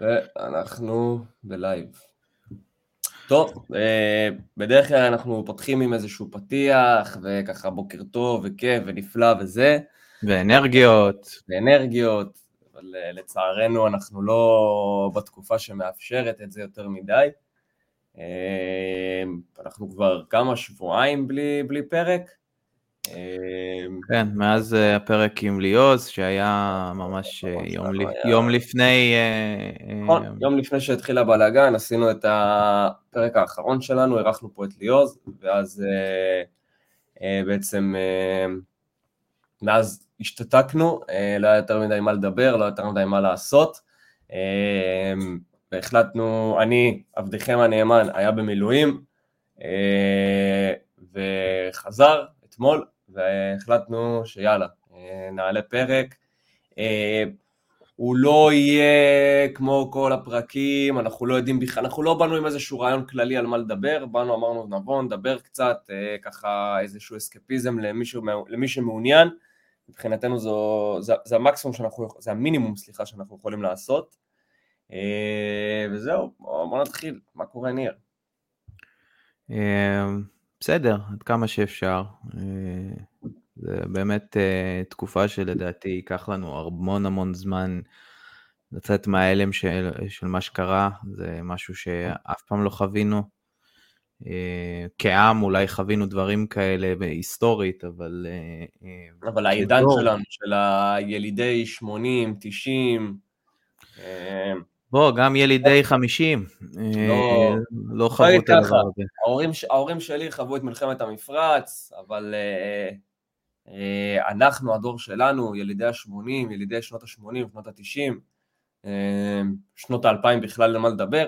ואנחנו בלייב. טוב, אה, בדרך כלל אנחנו פותחים עם איזשהו פתיח, וככה בוקר טוב וכיף ונפלא וזה. ואנרגיות. ואנרגיות, אבל אה, לצערנו אנחנו לא בתקופה שמאפשרת את זה יותר מדי. אה, אנחנו כבר כמה שבועיים בלי, בלי פרק. אמ, כן, מאז אה, הפרק עם ליאוז, שהיה ממש אה, יום, היה... יום לפני... אה, נכון, יום לפני שהתחיל הבלאגן, עשינו את הפרק האחרון שלנו, אירחנו פה את ליאוז, ואז בעצם, מאז השתתקנו, לא היה יותר מדי מה לדבר, לא היה יותר מדי מה לעשות, והחלטנו, אני, עבדכם הנאמן, היה במילואים, וחזר אתמול, והחלטנו שיאללה, אה, נעלה פרק. אה, הוא לא יהיה כמו כל הפרקים, אנחנו לא יודעים בכלל, אנחנו לא באנו עם איזשהו רעיון כללי על מה לדבר, באנו, אמרנו נבוא, נדבר קצת, אה, ככה איזשהו אסקפיזם למישהו, למי שמעוניין, מבחינתנו זו, זה, זה המקסימום שאנחנו, זה המינימום, סליחה, שאנחנו יכולים לעשות. וזהו, בוא נתחיל, מה קורה ניר? בסדר, עד כמה שאפשר. אה, זה באמת אה, תקופה שלדעתי ייקח לנו המון המון זמן לצאת מההלם של, של מה שקרה, זה משהו שאף פעם לא חווינו. אה, כעם אולי חווינו דברים כאלה היסטורית, אבל... אבל העידן שלנו, של הילידי 80, 90, בוא, גם ילידי 50 אה, לא, לא חוו את הדבר הזה. ההורים, שלי חוו את מלחמת המפרץ, אבל uh, uh, אנחנו, הדור שלנו, ילידי ה-80, ילידי שנות ה-80, שנות ה-90, uh, שנות ה-2000 בכלל למה לדבר,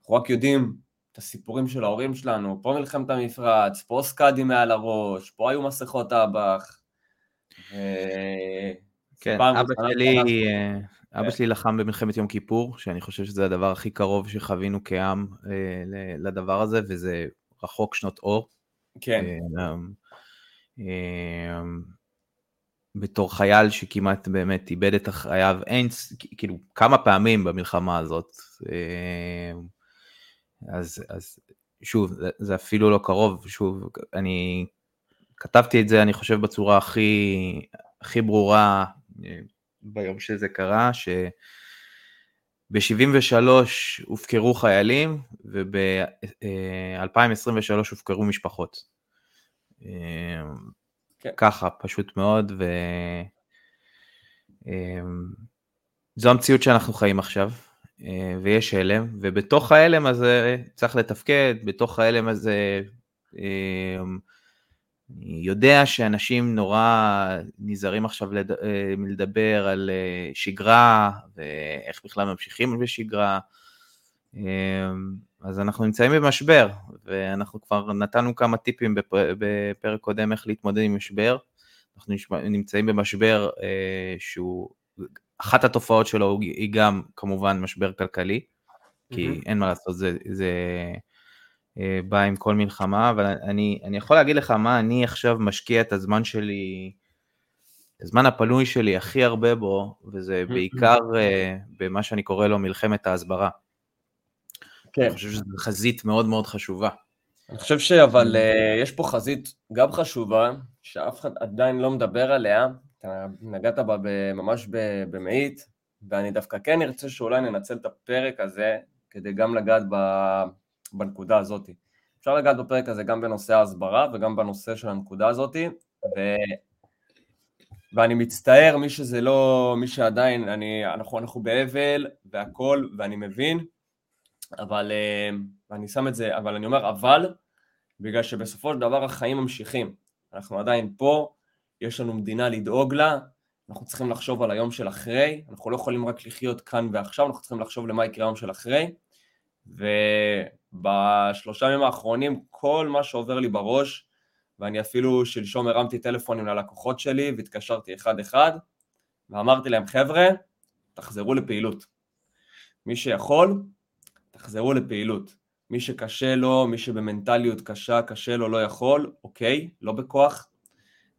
אנחנו רק יודעים את הסיפורים של ההורים שלנו, פה מלחמת המפרץ, פה סקאדי מעל הראש, פה היו מסכות אב"ח. כן, אבא שלי... אבא שלי לחם במלחמת יום כיפור, שאני חושב שזה הדבר הכי קרוב שחווינו כעם אה, לדבר הזה, וזה רחוק שנות אור. כן. אה, אה, בתור חייל שכמעט באמת איבד את חייו, אין, כאילו, כמה פעמים במלחמה הזאת. אז, אז שוב, זה אפילו לא קרוב, שוב, אני כתבתי את זה, אני חושב, בצורה הכי, הכי ברורה ביום שזה קרה, שב-73 הופקרו חיילים וב-2023 הופקרו משפחות. כן. ככה, פשוט מאוד, ו... זו המציאות שאנחנו חיים עכשיו, ויש הלם, ובתוך ההלם הזה צריך לתפקד, בתוך ההלם הזה אני יודע שאנשים נורא נזהרים עכשיו לד... אה, מלדבר על אה, שגרה ואיך בכלל ממשיכים בשגרה, אמ, אז אנחנו נמצאים במשבר, ואנחנו כבר נתנו כמה טיפים בפרק קודם איך להתמודד עם משבר. אנחנו נמצאים במשבר אה, שהוא, אחת התופעות שלו היא גם כמובן משבר כלכלי, כי mm-hmm. אין מה לעשות, זה, זה אה, בא עם כל מלחמה, אבל אני, אני יכול להגיד לך מה אני עכשיו משקיע את הזמן שלי, הזמן הפנוי שלי הכי הרבה בו, וזה בעיקר uh, במה שאני קורא לו מלחמת ההסברה. כן. אני חושב שזו חזית מאוד מאוד חשובה. אני חושב שאבל uh, יש פה חזית גם חשובה, שאף אחד עדיין לא מדבר עליה, אתה נגעת בה ממש במאית, ואני דווקא כן ארצה שאולי ננצל את הפרק הזה כדי גם לגעת ב... בנקודה הזאת. אפשר לגעת בפרק הזה גם בנושא ההסברה וגם בנושא של הנקודה הזאת, ו... ואני מצטער, מי שזה לא, מי שעדיין, אני, אנחנו, אנחנו באבל והכל, ואני מבין, אבל אה, אני שם את זה, אבל אני אומר אבל, בגלל שבסופו של דבר החיים ממשיכים. אנחנו עדיין פה, יש לנו מדינה לדאוג לה, אנחנו צריכים לחשוב על היום של אחרי, אנחנו לא יכולים רק לחיות כאן ועכשיו, אנחנו צריכים לחשוב למה יקרה היום של אחרי, ובשלושה ימים האחרונים כל מה שעובר לי בראש, ואני אפילו שלשום הרמתי טלפונים ללקוחות שלי והתקשרתי אחד-אחד, ואמרתי להם, חבר'ה, תחזרו לפעילות. מי שיכול, תחזרו לפעילות. מי שקשה לו, מי שבמנטליות קשה, קשה לו, לא יכול, אוקיי, לא בכוח,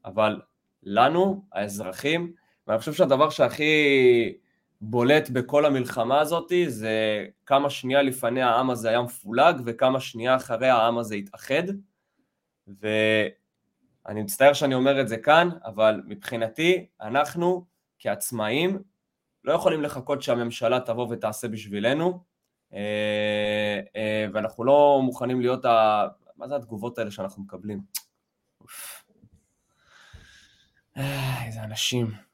אבל לנו, האזרחים, ואני חושב שהדבר שהכי בולט בכל המלחמה הזאת זה כמה שנייה לפני העם הזה היה מפולג וכמה שנייה אחרי העם הזה התאחד ואני מצטער שאני אומר את זה כאן, אבל מבחינתי אנחנו כעצמאים לא יכולים לחכות שהממשלה תבוא ותעשה בשבילנו אה, אה, ואנחנו לא מוכנים להיות ה... מה זה התגובות האלה שאנחנו מקבלים? אה, איזה אנשים.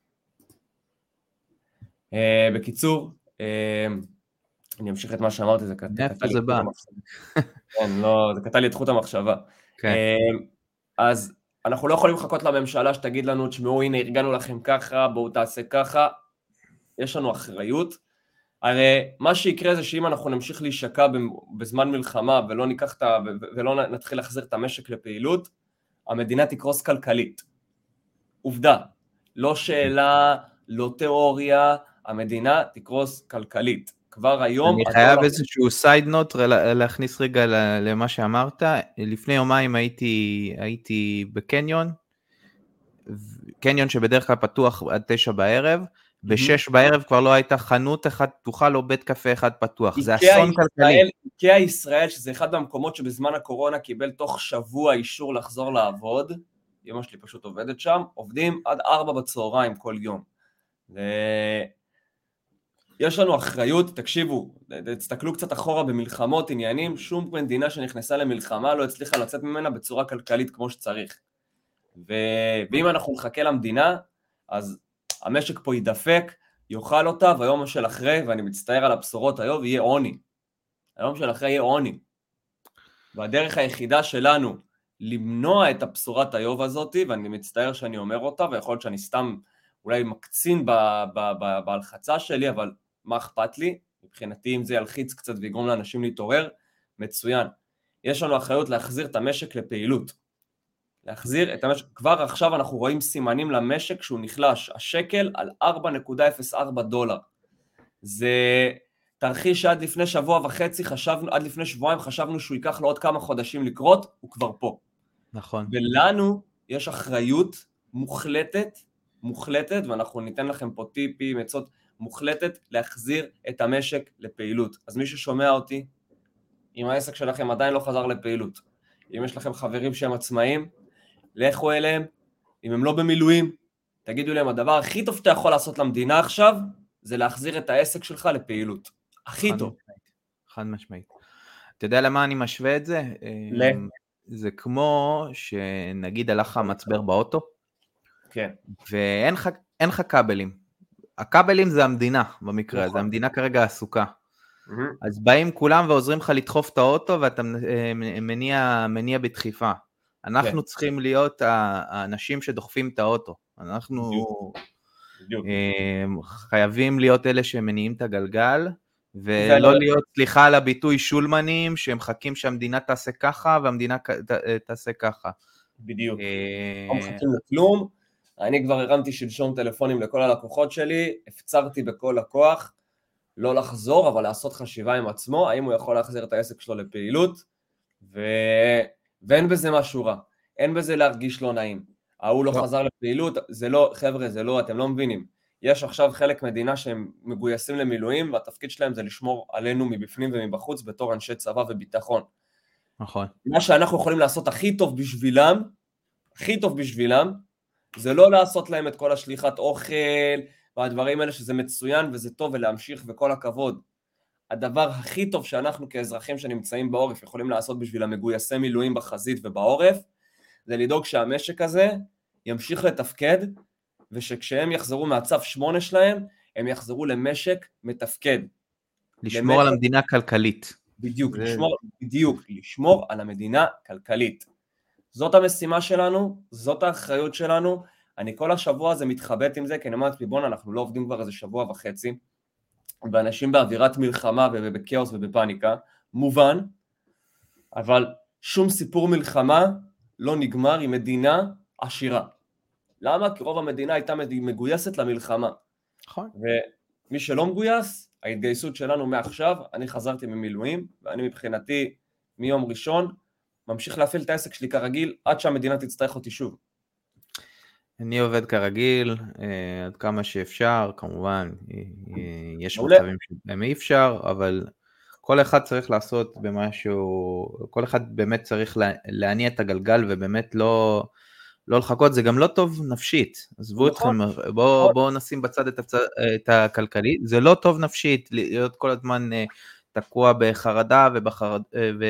Uh, בקיצור, uh, אני אמשיך את מה שאמרתי, זה קטע לי זה בא? כן, לא, זה קטע לי את חוט המחשבה. כן. Uh, אז אנחנו לא יכולים לחכות לממשלה שתגיד לנו, תשמעו, הנה, ארגנו לכם ככה, בואו תעשה ככה. יש לנו אחריות. הרי מה שיקרה זה שאם אנחנו נמשיך להישקע בזמן מלחמה ולא ניקח את ה... ולא נתחיל להחזיר את המשק לפעילות, המדינה תקרוס כלכלית. עובדה. לא שאלה, לא תיאוריה, המדינה תקרוס כלכלית. כבר היום... אני חייב איזשהו סייד נוט להכניס רגע למה שאמרת. לפני יומיים הייתי, הייתי בקניון, קניון שבדרך כלל פתוח עד תשע בערב, בשש בערב כבר לא הייתה חנות אחת פתוחה, לא בית קפה אחד פתוח, זה אסון כלכלי. איקאה ישראל, שזה אחד מהמקומות שבזמן הקורונה קיבל תוך שבוע אישור לחזור לעבוד, אמא שלי פשוט עובדת שם, עובדים עד ארבע בצהריים כל יום. יש לנו אחריות, תקשיבו, תסתכלו קצת אחורה במלחמות, עניינים, שום מדינה שנכנסה למלחמה לא הצליחה לצאת ממנה בצורה כלכלית כמו שצריך. ו... ואם אנחנו נחכה למדינה, אז המשק פה יידפק, יאכל אותה, והיום של אחרי, ואני מצטער על הבשורות היום, יהיה עוני. היום של אחרי יהיה עוני. והדרך היחידה שלנו למנוע את הבשורת האיוב הזאת, ואני מצטער שאני אומר אותה, ויכול להיות שאני סתם אולי מקצין בהלחצה שלי, אבל מה אכפת לי? מבחינתי אם זה ילחיץ קצת ויגרום לאנשים להתעורר, מצוין. יש לנו אחריות להחזיר את המשק לפעילות. להחזיר את המשק, כבר עכשיו אנחנו רואים סימנים למשק שהוא נחלש, השקל על 4.04 דולר. זה תרחיש שעד לפני שבוע וחצי חשבנו, עד לפני שבועיים חשבנו שהוא ייקח לו עוד כמה חודשים לקרות, הוא כבר פה. נכון. ולנו יש אחריות מוחלטת מוחלטת, ואנחנו ניתן לכם פה טיפים, עצות, מוחלטת להחזיר את המשק לפעילות. אז מי ששומע אותי, אם העסק שלכם עדיין לא חזר לפעילות, אם יש לכם חברים שהם עצמאים, לכו אליהם, אם הם לא במילואים, תגידו להם, הדבר הכי טוב שאתה יכול לעשות למדינה עכשיו, זה להחזיר את העסק שלך לפעילות. הכי טוב. משמעית. חד משמעית. אתה יודע למה אני משווה את זה? ל... זה כמו שנגיד הלך לך מצבר באוטו, כן. ואין לך כבלים. הכבלים זה המדינה במקרה הזה, נכון. המדינה כרגע עסוקה. אז באים כולם ועוזרים לך לדחוף את האוטו ואתה אה, מניע, מניע בדחיפה. אנחנו כן. צריכים להיות האנשים שדוחפים את האוטו. אנחנו בדיוק. אה, חייבים להיות אלה שמניעים את הגלגל, ולא לא... להיות, סליחה על הביטוי, שולמנים, שמחכים שהמדינה תעשה ככה והמדינה אה, תעשה ככה. בדיוק. לא מחכים לכלום, אני כבר הרמתי שלשום טלפונים לכל הלקוחות שלי, הפצרתי בכל לקוח לא לחזור, אבל לעשות חשיבה עם עצמו, האם הוא יכול להחזיר את העסק שלו לפעילות, ו... ואין בזה משהו רע, אין בזה להרגיש לא נעים. ההוא לא, לא חזר לפעילות, זה לא, חבר'ה, זה לא, אתם לא מבינים. יש עכשיו חלק מדינה שהם מגויסים למילואים, והתפקיד שלהם זה לשמור עלינו מבפנים ומבחוץ בתור אנשי צבא וביטחון. נכון. מה שאנחנו יכולים לעשות הכי טוב בשבילם, הכי טוב בשבילם, זה לא לעשות להם את כל השליחת אוכל והדברים האלה שזה מצוין וזה טוב ולהמשיך וכל הכבוד. הדבר הכי טוב שאנחנו כאזרחים שנמצאים בעורף יכולים לעשות בשביל המגויסי מילואים בחזית ובעורף זה לדאוג שהמשק הזה ימשיך לתפקד ושכשהם יחזרו מהצו שמונה שלהם הם יחזרו למשק מתפקד. לשמור למשק... על המדינה כלכלית. בדיוק, ו... לשמור, בדיוק, לשמור על המדינה כלכלית. זאת המשימה שלנו, זאת האחריות שלנו. אני כל השבוע הזה מתחבט עם זה, כי אני אומר לעצמי, בואנה, אנחנו לא עובדים כבר איזה שבוע וחצי, ואנשים באווירת מלחמה ובכאוס ובפאניקה, מובן, אבל שום סיפור מלחמה לא נגמר עם מדינה עשירה. למה? כי רוב המדינה הייתה מגויסת למלחמה. נכון. ומי שלא מגויס, ההתגייסות שלנו מעכשיו, אני חזרתי ממילואים, ואני מבחינתי מיום ראשון ממשיך להפעיל את העסק שלי כרגיל עד שהמדינה תצטרך אותי שוב. אני עובד כרגיל, אה, עד כמה שאפשר, כמובן, אה, יש מעולה. מצבים שבהם אי אפשר, אבל כל אחד צריך לעשות במשהו, כל אחד באמת צריך לה- להניע את הגלגל ובאמת לא, לא לחכות, זה גם לא טוב נפשית, עזבו נכון, אתכם, בואו נכון. בוא נשים בצד את, הצד, את הכלכלי, זה לא טוב נפשית להיות כל הזמן אה, תקוע בחרדה ובחרד, אה, ו,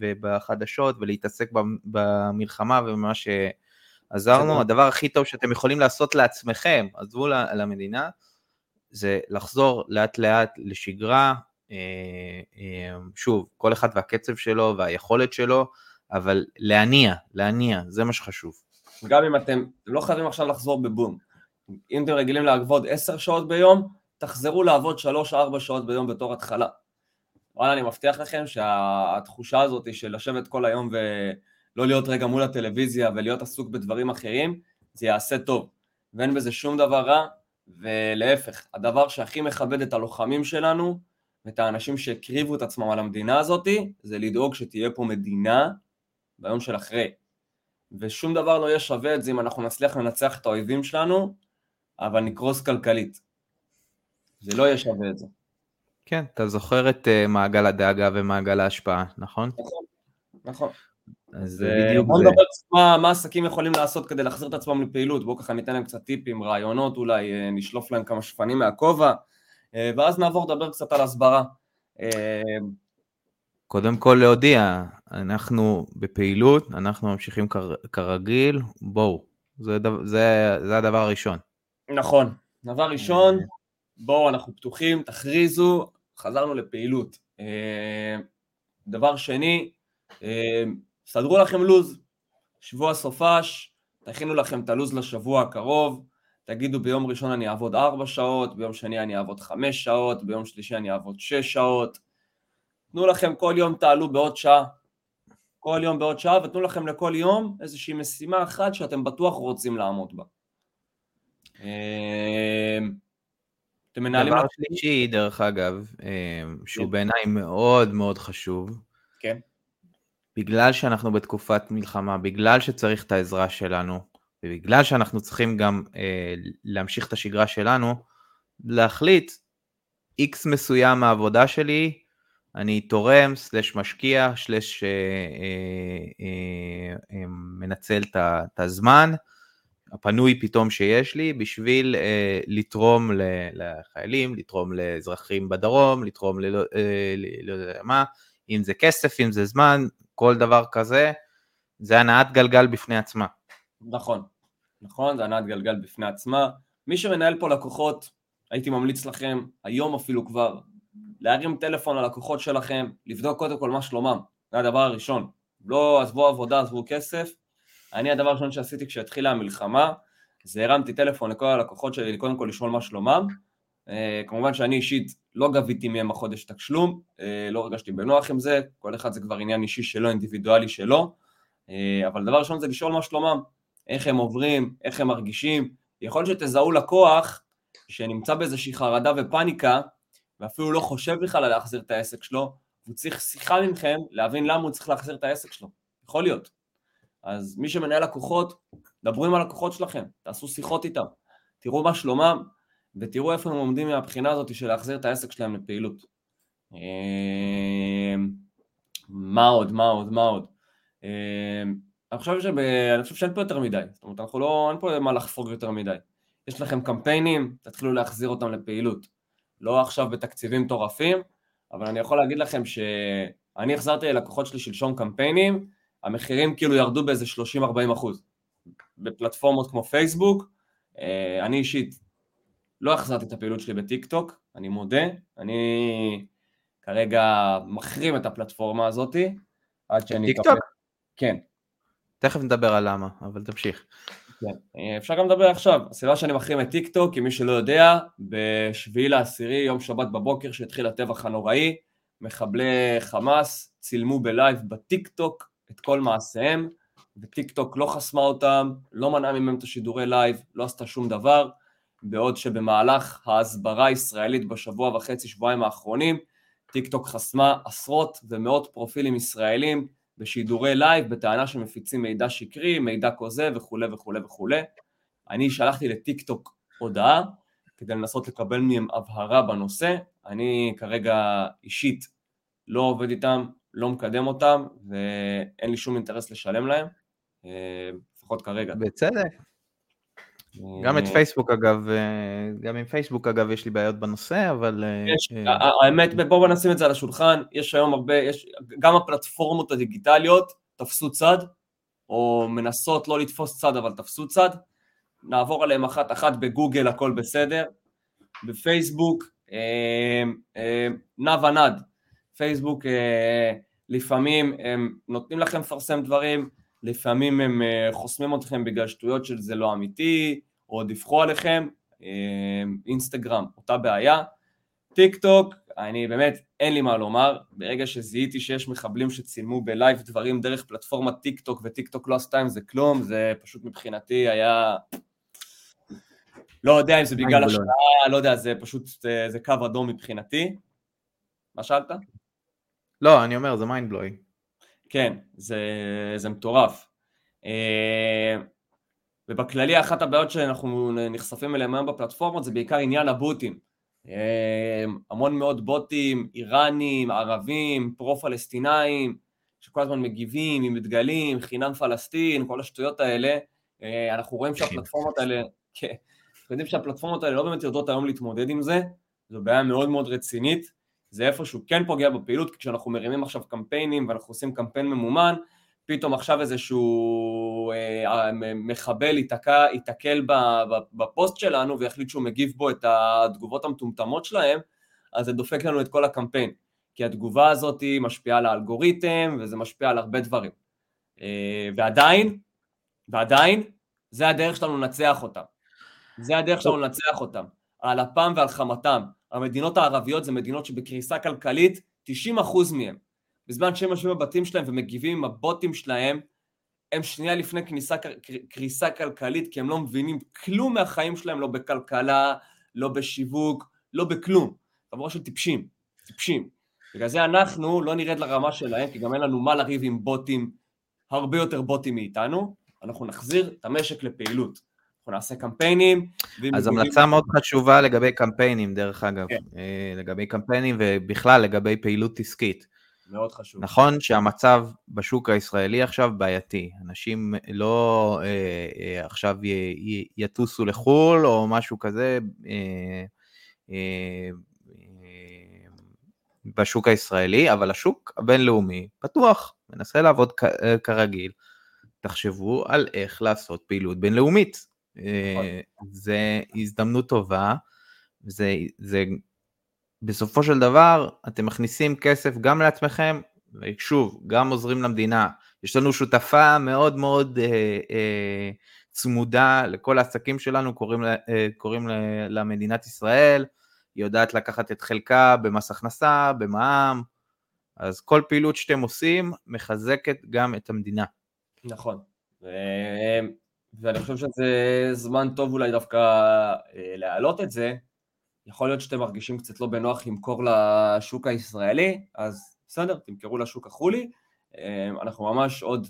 ובחדשות ולהתעסק במ- במלחמה ובמה שעזרנו, הדבר הכי טוב שאתם יכולים לעשות לעצמכם, עזבו למדינה, זה לחזור לאט לאט לשגרה, אה, אה, שוב, כל אחד והקצב שלו והיכולת שלו, אבל להניע, להניע, זה מה שחשוב. גם אם אתם, אתם לא חייבים עכשיו לחזור בבום. אם אתם רגילים לעבוד 10 שעות ביום, תחזרו לעבוד 3-4 שעות ביום בתור התחלה. וואלה, אני מבטיח לכם שהתחושה הזאת של לשבת כל היום ולא להיות רגע מול הטלוויזיה ולהיות עסוק בדברים אחרים, זה יעשה טוב. ואין בזה שום דבר רע, ולהפך, הדבר שהכי מכבד את הלוחמים שלנו, ואת האנשים שהקריבו את עצמם על המדינה הזאת, זה לדאוג שתהיה פה מדינה ביום של אחרי. ושום דבר לא יהיה שווה את זה אם אנחנו נצליח לנצח את האויבים שלנו, אבל נקרוס כלכלית. זה לא יהיה שווה את זה. כן, אתה זוכר את uh, מעגל הדאגה ומעגל ההשפעה, נכון? נכון, נכון. אז זה בדיוק בואו זה. נדבר קצת מה, מה עסקים יכולים לעשות כדי להחזיר את עצמם לפעילות, בואו ככה ניתן להם קצת טיפים, רעיונות אולי, אה, נשלוף להם כמה שפנים מהכובע, אה, ואז נעבור לדבר קצת על הסברה. אה, קודם כל להודיע, אנחנו בפעילות, אנחנו ממשיכים כר, כרגיל, בואו, זה, זה, זה הדבר הראשון. נכון, דבר ראשון, בואו אנחנו פתוחים, תכריזו, חזרנו לפעילות. אה, דבר שני, אה, סדרו לכם לו"ז, שבוע סופש, תכינו לכם את הלו"ז לשבוע הקרוב, תגידו ביום ראשון אני אעבוד 4 שעות, ביום שני אני אעבוד 5 שעות, ביום שלישי אני אעבוד 6 שעות. תנו לכם כל יום תעלו בעוד שעה, כל יום בעוד שעה, ותנו לכם לכל יום איזושהי משימה אחת שאתם בטוח רוצים לעמוד בה. אה, אתם מנהלים... דבר שלישי, דרך אגב, אה, שהוא כן. בעיניי מאוד מאוד חשוב, כן. בגלל שאנחנו בתקופת מלחמה, בגלל שצריך את העזרה שלנו, ובגלל שאנחנו צריכים גם אה, להמשיך את השגרה שלנו, להחליט איקס מסוים מהעבודה שלי, אני תורם, סלש משקיע, סלש אה, אה, אה, אה, מנצל את הזמן הפנוי פתאום שיש לי בשביל אה, לתרום ל- לחיילים, לתרום לאזרחים בדרום, לתרום ללא אה, לא יודע מה, אם זה כסף, אם זה זמן, כל דבר כזה, זה הנעת גלגל בפני עצמה. נכון, נכון, זה הנעת גלגל בפני עצמה. מי שמנהל פה לקוחות, הייתי ממליץ לכם, היום אפילו כבר, להרים טלפון ללקוחות שלכם, לבדוק קודם כל מה שלומם, זה הדבר הראשון. לא עזבו עבודה, עזבו כסף. אני הדבר הראשון שעשיתי כשהתחילה המלחמה, זה הרמתי טלפון לכל הלקוחות שלי, קודם כל לשאול מה שלומם. אה, כמובן שאני אישית לא גביתי מהם החודש תשלום, אה, לא הרגשתי בנוח עם זה, כל אחד זה כבר עניין אישי שלו, אינדיבידואלי שלו, אה, אבל דבר ראשון זה לשאול מה שלומם, איך הם עוברים, איך הם מרגישים, יכול להיות שתזהו לקוח שנמצא באיזושהי חרדה ופניקה, ואפילו לא חושב בכלל להחזיר את העסק שלו, הוא צריך שיחה מכם להבין למה הוא צריך להחזיר את העסק שלו, יכול להיות. אז מי שמנהל לקוחות, דברו עם הלקוחות שלכם, תעשו שיחות איתם, תראו מה שלומם, ותראו איפה הם עומדים מהבחינה הזאת של להחזיר את העסק שלהם לפעילות. אמ, מה עוד, מה עוד, מה עוד? אמ, אני חושב, שב... אני חושב שאין פה יותר מדי, זאת אומרת, אנחנו לא, אין פה מה לחפור יותר מדי. יש לכם קמפיינים, תתחילו להחזיר אותם לפעילות. לא עכשיו בתקציבים מטורפים, אבל אני יכול להגיד לכם שאני החזרתי ללקוחות שלי שלשום קמפיינים, המחירים כאילו ירדו באיזה 30-40 אחוז. בפלטפורמות כמו פייסבוק, אה, אני אישית לא החזרתי את הפעילות שלי בטיק טוק, אני מודה, אני כרגע מחרים את הפלטפורמה הזאתי, עד שאני... טיק טוק? כן, תכף נדבר על למה, אבל תמשיך. כן. אה, אפשר גם לדבר עכשיו. הסיבה שאני מחרים את טיק טוק, כי מי שלא יודע, בשביעי לעשירי, יום שבת בבוקר, שהתחיל הטבח הנוראי, מחבלי חמאס צילמו בלייב בטיק טוק את כל מעשיהם, וטיק טוק לא חסמה אותם, לא מנעה מהם את השידורי לייב, לא עשתה שום דבר, בעוד שבמהלך ההסברה הישראלית בשבוע וחצי, שבועיים האחרונים, טיק טוק חסמה עשרות ומאות פרופילים ישראלים בשידורי לייב, בטענה שמפיצים מידע שקרי, מידע כוזב וכולי וכולי וכולי. אני שלחתי לטיק טוק הודעה כדי לנסות לקבל מהם הבהרה בנושא, אני כרגע אישית לא עובד איתם, לא מקדם אותם, ואין לי שום אינטרס לשלם להם, אה, לפחות כרגע. בצדק. גם את פייסבוק אגב, גם עם פייסבוק אגב יש לי בעיות בנושא, אבל... יש, האמת, בואו נשים את זה על השולחן, יש היום הרבה, יש, גם הפלטפורמות הדיגיטליות תפסו צד, או מנסות לא לתפוס צד אבל תפסו צד, נעבור עליהם אחת אחת בגוגל הכל בסדר, בפייסבוק אה, אה, נע ונד, פייסבוק אה, לפעמים הם נותנים לכם לפרסם דברים, לפעמים הם חוסמים אתכם בגלל שטויות של זה לא אמיתי, או דיווחו עליכם, אינסטגרם אותה בעיה, טיק טוק, אני באמת, אין לי מה לומר, ברגע שזיהיתי שיש מחבלים שצילמו בלייב דברים דרך פלטפורמת טיק טוק וטיק טוק לא עשתה עם זה כלום, זה פשוט מבחינתי היה לא יודע אם זה בגלל השעה, לא יודע, זה פשוט, זה, זה קו אדום מבחינתי. מה שאלת? לא, אני אומר, זה mind blowing. כן, זה, זה מטורף. אה, ובכללי אחת הבעיות שאנחנו נחשפים אליהן היום בפלטפורמות זה בעיקר עניין הבוטים. אה, המון מאוד בוטים, איראנים, ערבים, פרו-פלסטינאים, שכל הזמן מגיבים עם דגלים, חינם פלסטין, כל השטויות האלה. אה, אנחנו רואים שהפלטפורמות האלה, כן, אנחנו יודעים שהפלטפורמות האלה לא באמת יודעות היום להתמודד עם זה, זו בעיה מאוד מאוד רצינית, זה איפשהו כן פוגע בפעילות, כשאנחנו מרימים עכשיו קמפיינים ואנחנו עושים קמפיין ממומן, פתאום עכשיו איזשהו אה, מחבל ייתקע, ייתקל בפוסט שלנו ויחליט שהוא מגיב בו את התגובות המטומטמות שלהם, אז זה דופק לנו את כל הקמפיין, כי התגובה הזאת משפיעה על האלגוריתם וזה משפיע על הרבה דברים. אה, ועדיין, ועדיין, זה הדרך שלנו לנצח אותם. זה הדרך שלנו לנצח אותם, על אפם ועל חמתם. המדינות הערביות זה מדינות שבקריסה כלכלית, 90% מהם. בזמן שהם יושבים בבתים שלהם ומגיבים עם הבוטים שלהם, הם שנייה לפני כניסה, קריסה כלכלית, כי הם לא מבינים כלום מהחיים שלהם, לא בכלכלה, לא בשיווק, לא בכלום. חבורה של טיפשים, טיפשים. בגלל זה אנחנו לא נרד לרמה שלהם, כי גם אין לנו מה לריב עם בוטים, הרבה יותר בוטים מאיתנו, אנחנו נחזיר את המשק לפעילות. אנחנו נעשה קמפיינים. אז המלצה מאוד חשובה לגבי קמפיינים, דרך אגב. כן. אה, לגבי קמפיינים ובכלל לגבי פעילות עסקית. מאוד חשוב. נכון שהמצב בשוק הישראלי עכשיו בעייתי. אנשים לא אה, אה, עכשיו י, י, יטוסו לחו"ל או משהו כזה אה, אה, בשוק הישראלי, אבל השוק הבינלאומי פתוח, מנסה לעבוד כ, אה, כרגיל. תחשבו על איך לעשות פעילות בינלאומית. נכון. אה, זה הזדמנות טובה, זה, זה בסופו של דבר אתם מכניסים כסף גם לעצמכם, ושוב, גם עוזרים למדינה. יש לנו שותפה מאוד מאוד אה, אה, צמודה לכל העסקים שלנו, קוראים, אה, קוראים למדינת ישראל, היא יודעת לקחת את חלקה במס הכנסה, במע"מ, אז כל פעילות שאתם עושים מחזקת גם את המדינה. נכון. ואני חושב שזה זמן טוב אולי דווקא אה, להעלות את זה. יכול להיות שאתם מרגישים קצת לא בנוח למכור לשוק הישראלי, אז בסדר, תמכרו לשוק החולי. אה, אנחנו ממש עוד,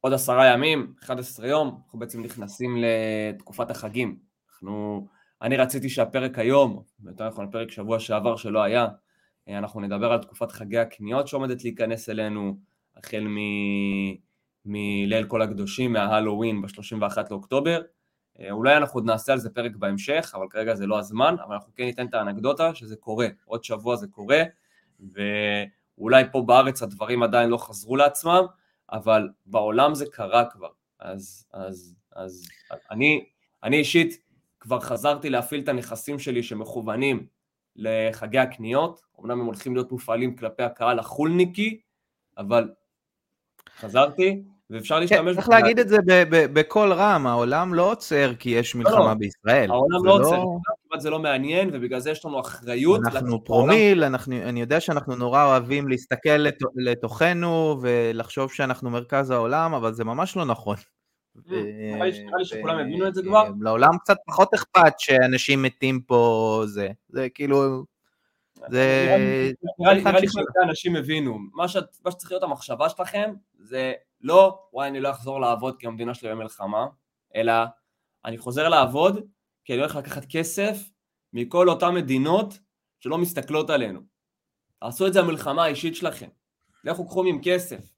עוד עשרה ימים, 11 יום, אנחנו בעצם נכנסים לתקופת החגים. אנחנו, אני רציתי שהפרק היום, יותר נכון הפרק שבוע שעבר שלא היה, אה, אנחנו נדבר על תקופת חגי הקניות שעומדת להיכנס אלינו, החל מ... מליל כל הקדושים, מההלואוין ב-31 לאוקטובר. אה, אולי אנחנו עוד נעשה על זה פרק בהמשך, אבל כרגע זה לא הזמן, אבל אנחנו כן ניתן את האנקדוטה שזה קורה, עוד שבוע זה קורה, ואולי פה בארץ הדברים עדיין לא חזרו לעצמם, אבל בעולם זה קרה כבר. אז, אז, אז אני, אני אישית כבר חזרתי להפעיל את הנכסים שלי שמכוונים לחגי הקניות, אמנם הם הולכים להיות מופעלים כלפי הקהל החולניקי, אבל חזרתי, ואפשר כן, להשתמש... צריך להגיד את זה בקול רם, העולם לא עוצר כי יש לא, לא. מלחמה בישראל. העולם לא עוצר, כמעט זה לא מעניין, ובגלל זה יש לנו אחריות. אנחנו פרומיל, אני יודע שאנחנו נורא אוהבים להסתכל לתוכנו ולחשוב שאנחנו מרכז העולם, אבל זה ממש לא נכון. נראה לי שכולם הבינו את זה כבר. לעולם קצת פחות אכפת שאנשים מתים פה, זה, זה כאילו... זה... נראה לי שאנשים הבינו, מה שצריך להיות המחשבה שלכם זה לא, וואי אני לא אחזור לעבוד כי המדינה שלי במלחמה, אלא אני חוזר לעבוד כי אני הולך לקחת כסף מכל אותן מדינות שלא מסתכלות עלינו. תעשו את זה המלחמה האישית שלכם. לכו קחו עם כסף.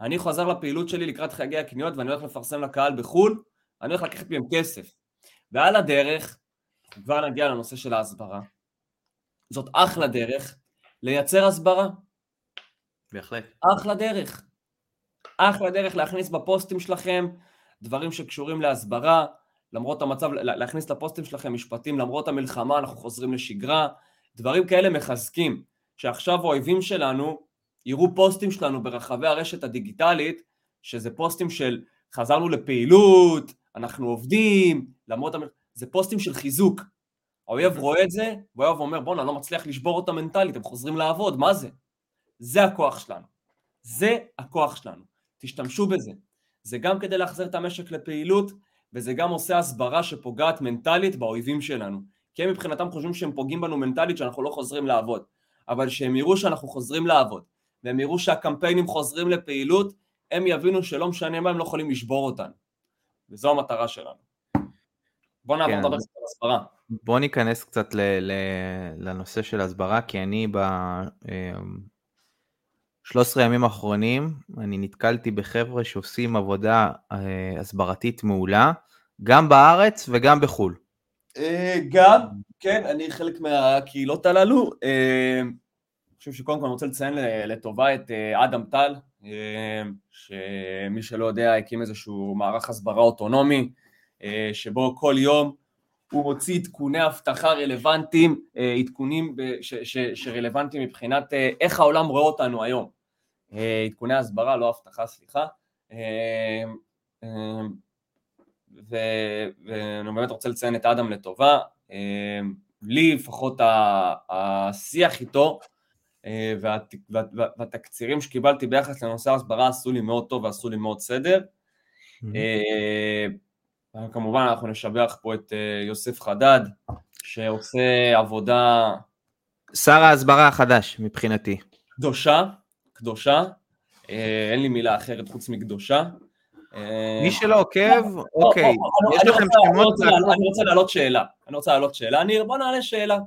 אני חוזר לפעילות שלי לקראת חגי הקניות ואני הולך לפרסם לקהל בחו"ל, אני הולך לקחת מהם כסף. ועל הדרך, כבר נגיע לנושא של ההסברה. זאת אחלה דרך לייצר הסברה. בהחלט. אחלה דרך. אחלה דרך להכניס בפוסטים שלכם דברים שקשורים להסברה, למרות המצב, להכניס לפוסטים שלכם משפטים, למרות המלחמה אנחנו חוזרים לשגרה, דברים כאלה מחזקים, שעכשיו האויבים שלנו יראו פוסטים שלנו ברחבי הרשת הדיגיטלית, שזה פוסטים של חזרנו לפעילות, אנחנו עובדים, למרות המלחמה, זה פוסטים של חיזוק. האויב רואה את זה, והאויב אומר בואנה, לא מצליח לשבור אותה מנטלית, הם חוזרים לעבוד, מה זה? זה הכוח שלנו. זה הכוח שלנו. תשתמשו בזה. זה גם כדי להחזיר את המשק לפעילות, וזה גם עושה הסברה שפוגעת מנטלית באויבים שלנו. כי הם מבחינתם חושבים שהם פוגעים בנו מנטלית שאנחנו לא חוזרים לעבוד. אבל שהם יראו שאנחנו חוזרים לעבוד, והם יראו שהקמפיינים חוזרים לפעילות, הם יבינו שלא משנה מה הם לא יכולים לשבור אותנו. וזו המטרה שלנו. בוא נעבור כן. לדבר קצת על הסברה. בוא ניכנס קצת ל- ל- לנושא של הסברה, כי אני ב... 13 ימים האחרונים אני נתקלתי בחבר'ה שעושים עבודה אה, הסברתית מעולה, גם בארץ וגם בחו"ל. אה, גם, כן, אני חלק מהקהילות הללו. אה, אני חושב שקודם כל אני רוצה לציין לטובה את אדם טל, שמי שלא יודע הקים איזשהו מערך הסברה אוטונומי, שבו כל יום הוא מוציא עדכוני אבטחה רלוונטיים, אה, עדכונים ש, ש, שרלוונטיים מבחינת אה, איך העולם רואה אותנו היום. אה, עדכוני הסברה, לא אבטחה, סליחה. ואני באמת רוצה לציין את אדם לטובה. לי לפחות השיח איתו והתקצירים שקיבלתי ביחס לנושא ההסברה עשו לי מאוד טוב ועשו לי מאוד סדר. כמובן אנחנו נשבח פה את אה, יוסף חדד, שעושה עבודה... שר ההסברה החדש מבחינתי. קדושה, קדושה, אה, אין לי מילה אחרת חוץ מקדושה. אה, מי שלא עוקב, אוקיי, יש לכם שמות... אני רוצה להעלות שאלה, אני רוצה להעלות שאלה, ניר, בוא נעלה שאלה.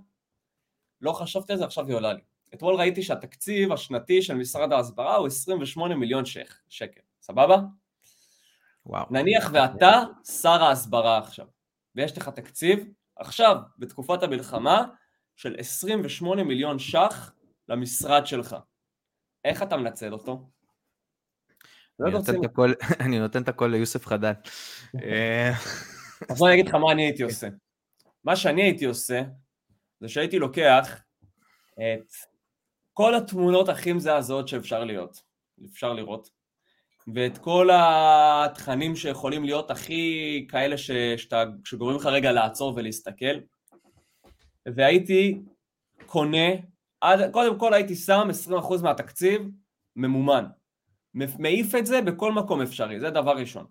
לא חשבתי על זה, עכשיו היא עולה לי. אתמול ראיתי שהתקציב השנתי של משרד ההסברה הוא 28 מיליון שקל, סבבה? וואו. נניח ואתה שר ההסברה עכשיו, ויש לך תקציב, עכשיו, בתקופת המלחמה, של 28 מיליון ש"ח למשרד שלך. איך אתה מנצל אותו? אני נותן את הכל ליוסף חדד. אז בוא אני אגיד לך מה אני הייתי עושה. מה שאני הייתי עושה, זה שהייתי לוקח את כל התמונות הכי מזעזעות שאפשר להיות, אפשר לראות, ואת כל התכנים שיכולים להיות הכי כאלה ש, שאתה, שגורמים לך רגע לעצור ולהסתכל. והייתי קונה, עד, קודם כל הייתי שם 20% מהתקציב ממומן. מעיף את זה בכל מקום אפשרי, זה דבר ראשון.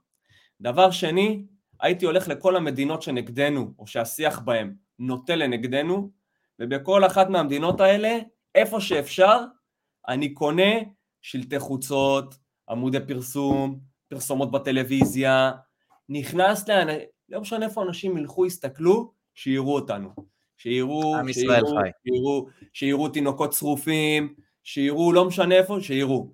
דבר שני, הייתי הולך לכל המדינות שנגדנו, או שהשיח בהן נוטה לנגדנו, ובכל אחת מהמדינות האלה, איפה שאפשר, אני קונה שלטי חוצות, עמודי פרסום, פרסומות בטלוויזיה, נכנס לאנשים, לא משנה איפה אנשים ילכו, יסתכלו, שיראו אותנו. שיראו, שיראו, שיראו, שיראו תינוקות שרופים, שיראו, לא משנה איפה, שיראו.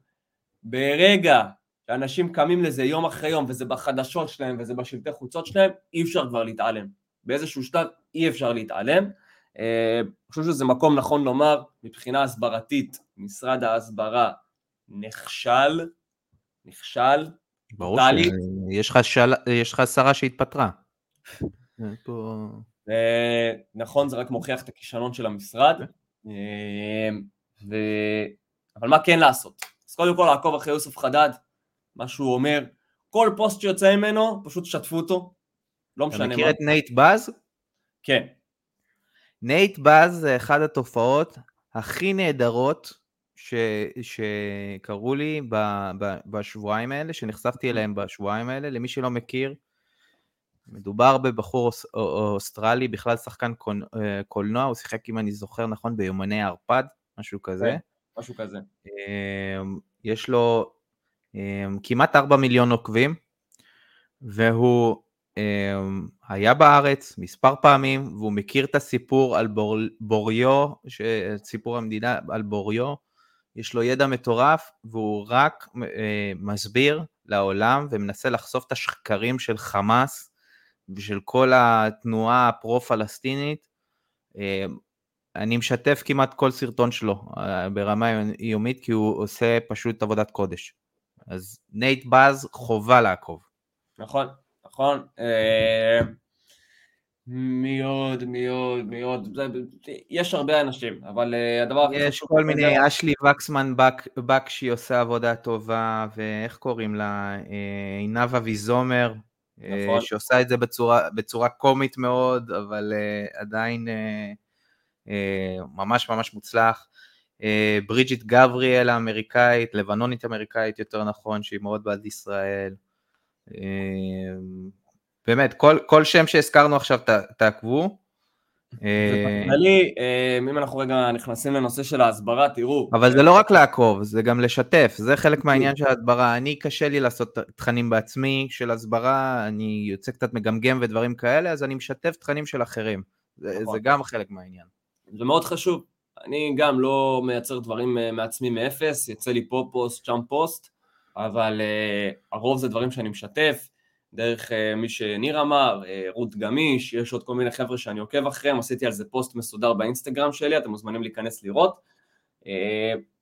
ברגע שאנשים קמים לזה יום אחרי יום, וזה בחדשות שלהם, וזה בשלטי חוצות שלהם, אי אפשר כבר להתעלם. באיזשהו שלב אי אפשר להתעלם. אה, אני חושב שזה מקום נכון לומר, מבחינה הסברתית, משרד ההסברה נכשל, נכשל. ברור שיש לך, שרה שהתפטרה. נכון, זה רק מוכיח את הכישלון של המשרד. אמ, ו... אבל מה כן לעשות? אז קודם כל לעקוב אחרי יוסף חדד, מה שהוא אומר, כל פוסט שיוצא ממנו, פשוט שתפו אותו, לא משנה מה. אתה מכיר את Nate Buzz? כן. נייט באז זה אחת התופעות הכי נהדרות ש, שקרו לי ב, ב, בשבועיים האלה, שנחשפתי אליהם בשבועיים האלה, למי שלא מכיר, מדובר בבחור אוס, אוסטרלי, בכלל שחקן אה, קולנוע, הוא שיחק, אם אני זוכר נכון, ביומני הערפד, משהו כזה. כן, משהו כזה. אמ, יש לו אמ, כמעט 4 מיליון עוקבים, והוא אמ, היה בארץ מספר פעמים, והוא מכיר את הסיפור על בור, בוריו, סיפור המדינה על בוריו, יש לו ידע מטורף, והוא רק אה, מסביר לעולם ומנסה לחשוף את השקרים של חמאס ושל כל התנועה הפרו-פלסטינית. אה, אני משתף כמעט כל סרטון שלו אה, ברמה יומית, כי הוא עושה פשוט עבודת קודש. אז Nate Buzz חובה לעקוב. נכון, נכון. אה, מי עוד, מי עוד, יש הרבה אנשים, אבל אה, הדבר הכי חשוב... יש כל מיני, אשלי וקסמן בקשי עושה עבודה טובה, ואיך קוראים לה? עינב אביזומר, נכון. שעושה את זה בצורה, בצורה קומית מאוד, אבל עדיין ממש ממש מוצלח. אה, בריג'יט גבריאל האמריקאית, לבנונית אמריקאית יותר נכון, שהיא מאוד בעד ישראל. אה, באמת, כל, כל שם שהזכרנו עכשיו תעקבו. אה, בכללי, אם אנחנו רגע נכנסים לנושא של ההסברה, תראו. אבל זה לא רק לעקוב, זה גם לשתף, זה חלק מהעניין של ההסברה. אני, קשה לי לעשות תכנים בעצמי של הסברה, אני יוצא קצת מגמגם ודברים כאלה, אז אני משתף תכנים של אחרים. זה, נכון. זה גם חלק מהעניין. זה מאוד חשוב. אני גם לא מייצר דברים אה, מעצמי מאפס, יוצא לי פה פוסט, שם פוסט, אבל אה, הרוב זה דברים שאני משתף, דרך אה, מי שניר אמר, אה, רות גמיש, יש עוד כל מיני חבר'ה שאני עוקב אחריהם, עשיתי על זה פוסט מסודר באינסטגרם שלי, אתם מוזמנים להיכנס לראות. אה,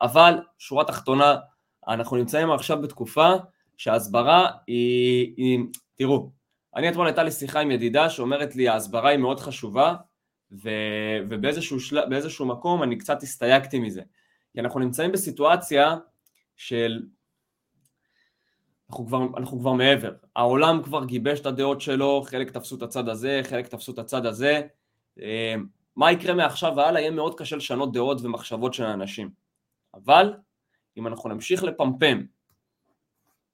אבל, שורה תחתונה, אנחנו נמצאים עכשיו בתקופה שההסברה היא, היא... תראו, אני אתמול הייתה לי שיחה עם ידידה שאומרת לי ההסברה היא מאוד חשובה, ו, ובאיזשהו של, מקום אני קצת הסתייגתי מזה. כי אנחנו נמצאים בסיטואציה של... אנחנו כבר, אנחנו כבר מעבר. העולם כבר גיבש את הדעות שלו, חלק תפסו את הצד הזה, חלק תפסו את הצד הזה. אה, מה יקרה מעכשיו והלאה יהיה מאוד קשה לשנות דעות ומחשבות של האנשים. אבל אם אנחנו נמשיך לפמפם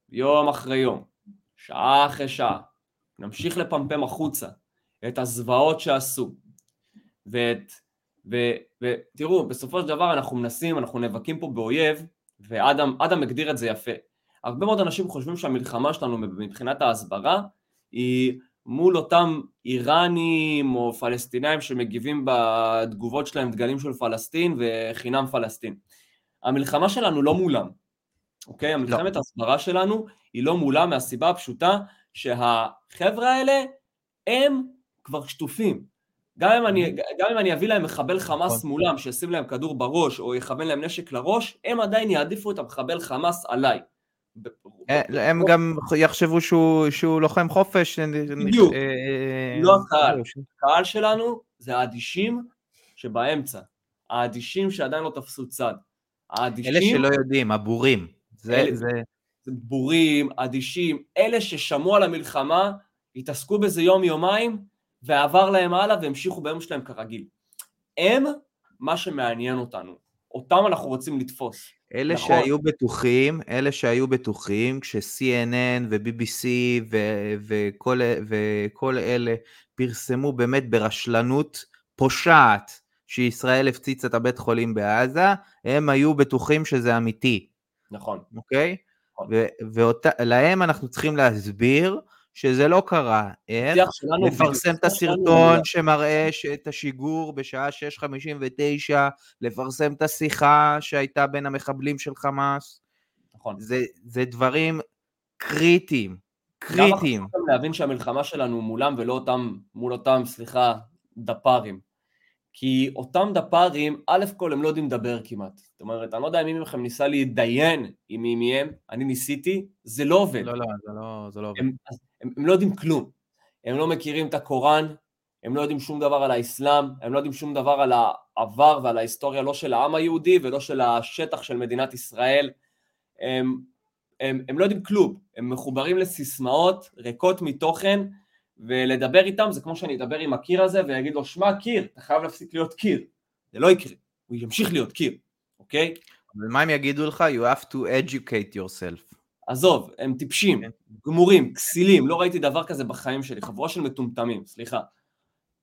יום אחרי יום, שעה אחרי שעה, נמשיך לפמפם החוצה את הזוועות שעשו, ואת... ותראו, בסופו של דבר אנחנו מנסים, אנחנו נאבקים פה באויב, ואדם הגדיר את זה יפה. הרבה מאוד אנשים חושבים שהמלחמה שלנו מבחינת ההסברה היא מול אותם איראנים או פלסטינאים שמגיבים בתגובות שלהם דגלים של פלסטין וחינם פלסטין. המלחמה שלנו לא מולם, אוקיי? לא. המלחמת ההסברה שלנו היא לא מולם מהסיבה הפשוטה שהחבר'ה האלה הם כבר שטופים. גם אם, אני, גם אם אני אביא להם מחבל חמאס נכון. מולם שישים להם כדור בראש או יכוון להם נשק לראש, הם עדיין יעדיפו את המחבל חמאס עליי. אה, הם גם יחשבו שהוא, שהוא לוחם חופש. בדיוק, אה, לא הקהל. הקהל שלנו זה האדישים שבאמצע. האדישים שעדיין לא תפסו צד. האדישים... אלה שלא יודעים, הבורים. זה, אלה, זה... זה בורים, אדישים, אלה ששמעו על המלחמה, התעסקו בזה יום-יומיים, ועבר להם הלאה והמשיכו ביום שלהם כרגיל. הם מה שמעניין אותנו, אותם אנחנו רוצים לתפוס. אלה נכון. שהיו בטוחים, אלה שהיו בטוחים כש-CNN ו-BBC ו- וכל, וכל אלה פרסמו באמת ברשלנות פושעת שישראל הפציץ את הבית חולים בעזה, הם היו בטוחים שזה אמיתי. נכון. אוקיי? נכון. ולהם אנחנו צריכים להסביר שזה לא קרה. איך? לפרסם את הסרטון שמראה את השיגור בשעה 6:59, לפרסם את השיחה שהייתה בין המחבלים של חמאס. נכון. זה, זה דברים קריטיים, קריטיים. גם אנחנו להבין שהמלחמה שלנו מולם ולא אותם, מול אותם, סליחה, דפ"רים. כי אותם דפ"רים, א' כל הם לא יודעים לדבר כמעט. זאת אומרת, אני לא יודע אם מי מכם ניסה להתדיין עם מי מהם, אני ניסיתי, זה לא עובד. לא, לא, זה לא, זה לא עובד. הם, הם, הם לא יודעים כלום. הם לא מכירים את הקוראן, הם לא יודעים שום דבר על האסלאם, הם לא יודעים שום דבר על העבר ועל ההיסטוריה לא של העם היהודי ולא של השטח של מדינת ישראל. הם, הם, הם לא יודעים כלום, הם מחוברים לסיסמאות ריקות מתוכן, ולדבר איתם זה כמו שאני אדבר עם הקיר הזה ויגיד לו, שמע קיר, אתה חייב להפסיק להיות קיר. זה לא יקרה, הוא ימשיך להיות קיר, אוקיי? אבל מה הם יגידו לך? You have to educate yourself. עזוב, הם טיפשים, כן. גמורים, כסילים, לא ראיתי דבר כזה בחיים שלי, חבורה של מטומטמים, סליחה.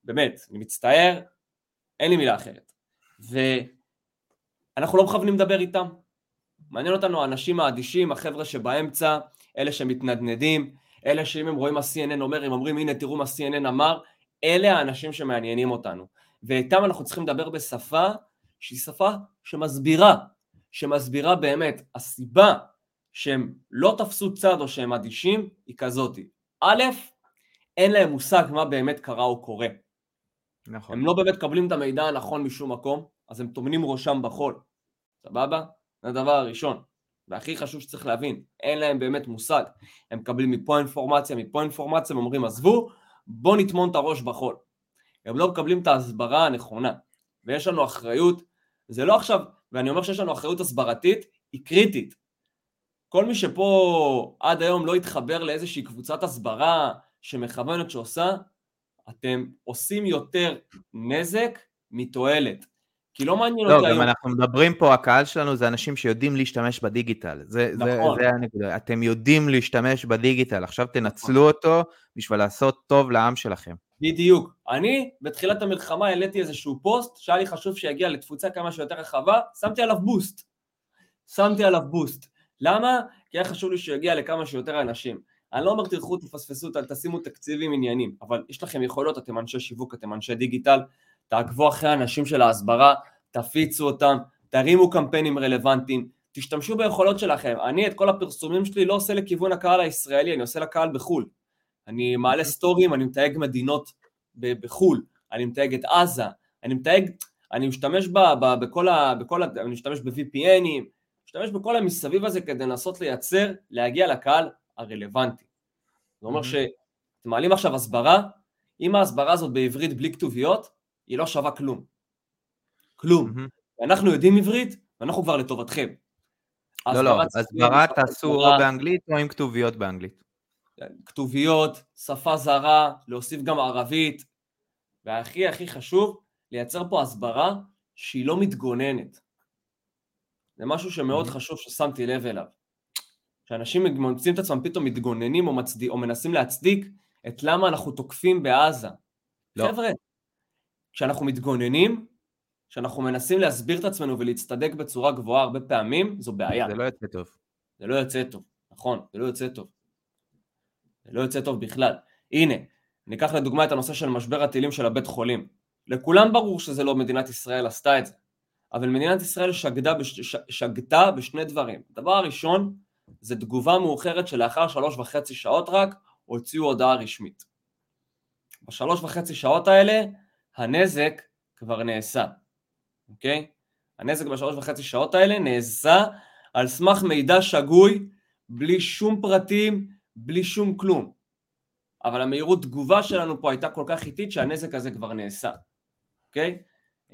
באמת, אני מצטער, אין לי מילה אחרת. ואנחנו לא מכוונים לדבר איתם. מעניין אותנו האנשים האדישים, החבר'ה שבאמצע, אלה שמתנדנדים, אלה שאם הם רואים מה CNN אומר, הם אומרים הנה תראו מה CNN אמר, אלה האנשים שמעניינים אותנו. ואיתם אנחנו צריכים לדבר בשפה שהיא שפה שמסבירה, שמסבירה באמת, הסיבה שהם לא תפסו צד או שהם אדישים היא כזאתי. א', אין להם מושג מה באמת קרה או קורה. נכון. הם לא באמת מקבלים את המידע הנכון משום מקום, אז הם טומנים ראשם בחול. סבבה? זה הדבר הראשון. והכי חשוב שצריך להבין, אין להם באמת מושג. הם מקבלים מפה אינפורמציה, מפה אינפורמציה, הם אומרים עזבו, בואו נטמון את הראש בחול. הם לא מקבלים את ההסברה הנכונה. ויש לנו אחריות, זה לא עכשיו, ואני אומר שיש לנו אחריות הסברתית, היא קריטית. כל מי שפה עד היום לא התחבר לאיזושהי קבוצת הסברה שמכוונת שעושה, אתם עושים יותר נזק מתועלת. כי לא מעניין לא, אותי היום. לא, גם אנחנו מדברים פה, הקהל שלנו זה אנשים שיודעים להשתמש בדיגיטל. זה, נכון. זה, זה הנקודה. אתם יודעים להשתמש בדיגיטל, עכשיו תנצלו נכון. אותו בשביל לעשות טוב לעם שלכם. בדיוק. אני בתחילת המלחמה העליתי איזשהו פוסט שהיה לי חשוב שיגיע לתפוצה כמה שיותר רחבה, שמתי עליו בוסט. שמתי עליו בוסט. למה? כי היה חשוב לי שיגיע לכמה שיותר אנשים. אני לא אומר תלכו תפספסו, תשימו תקציבים עניינים, אבל יש לכם יכולות, אתם אנשי שיווק, אתם אנשי דיגיטל, תעקבו אחרי האנשים של ההסברה, תפיצו אותם, תרימו קמפיינים רלוונטיים, תשתמשו ביכולות שלכם. אני את כל הפרסומים שלי לא עושה לכיוון הקהל הישראלי, אני עושה לקהל בחו"ל. אני מעלה סטורים, אני מתייג מדינות בחו"ל, אני מתייג את עזה, אני מתייג, אני משתמש ב, ב, בכל ה... בכל ה אני משתמש ב-VPNים, משתמש בכל המסביב הזה כדי לנסות לייצר, להגיע לקהל הרלוונטי. זה אומר שאתם מעלים עכשיו הסברה, אם ההסברה הזאת בעברית בלי כתוביות, היא לא שווה כלום. כלום. Mm-hmm. אנחנו יודעים עברית, ואנחנו כבר לטובתכם. לא, לא, הסברה תעשו או באנגלית או עם כתוביות באנגלית. כתוביות, שפה זרה, להוסיף גם ערבית, והכי הכי חשוב, לייצר פה הסברה שהיא לא מתגוננת. זה משהו שמאוד. חשוב ששמתי לב אליו. שאנשים מוצאים את עצמם פתאום מתגוננים או, מצדיק, או מנסים להצדיק את למה אנחנו תוקפים בעזה. לא. חבר'ה, כשאנחנו מתגוננים, כשאנחנו מנסים להסביר את עצמנו ולהצטדק בצורה גבוהה הרבה פעמים, זו בעיה. זה לא יוצא טוב. זה לא יוצא טוב, נכון, זה לא יוצא טוב. זה לא יוצא טוב בכלל. הנה, ניקח לדוגמה את הנושא של משבר הטילים של הבית חולים. לכולם ברור שזה לא מדינת ישראל עשתה את זה, אבל מדינת ישראל שגדה, בש... שגתה בשני דברים. הדבר הראשון, זה תגובה מאוחרת שלאחר שלוש וחצי שעות רק, הוציאו הודעה רשמית. בשלוש וחצי שעות האלה, הנזק כבר נעשה, אוקיי? הנזק בשלוש וחצי שעות האלה נעשה על סמך מידע שגוי, בלי שום פרטים, בלי שום כלום. אבל המהירות תגובה שלנו פה הייתה כל כך איטית שהנזק הזה כבר נעשה, אוקיי?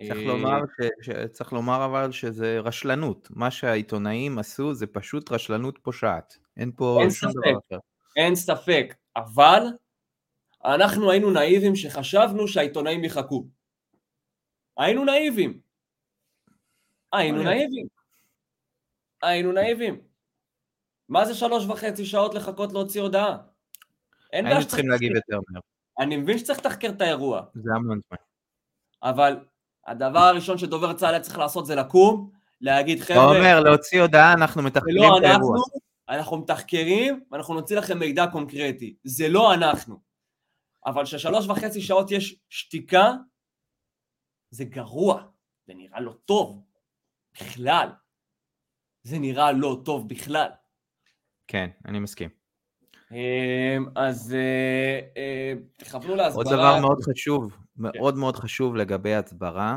צריך לומר, ש, ש, צריך לומר אבל שזה רשלנות, מה שהעיתונאים עשו זה פשוט רשלנות פושעת, אין פה אין שום ספק, דבר אחר. אין ספק, אבל אנחנו היינו נאיבים שחשבנו שהעיתונאים יחכו. היינו נאיבים. היינו נאיבים. היינו נאיבים. מה זה שלוש וחצי שעות לחכות להוציא הודעה? היינו צריכים להגיב יותר מהר. אני מבין שצריך לתחקר את האירוע. זה המון זמן. אבל הדבר הראשון שדובר צה"ל היה צריך לעשות זה לקום, להגיד חבר'ה... אתה אומר, להוציא הודעה, אנחנו מתחקרים את האירוע. אנחנו, אנחנו מתחקרים ואנחנו נוציא לכם מידע קונקרטי. זה לא אנחנו. אבל ששלוש וחצי שעות יש שתיקה, זה גרוע, זה נראה לא טוב בכלל. זה נראה לא טוב בכלל. כן, אני מסכים. אמ, אז אה, אה, תכוונו להסברה. עוד דבר מאוד חשוב, כן. מאוד מאוד חשוב לגבי הסברה,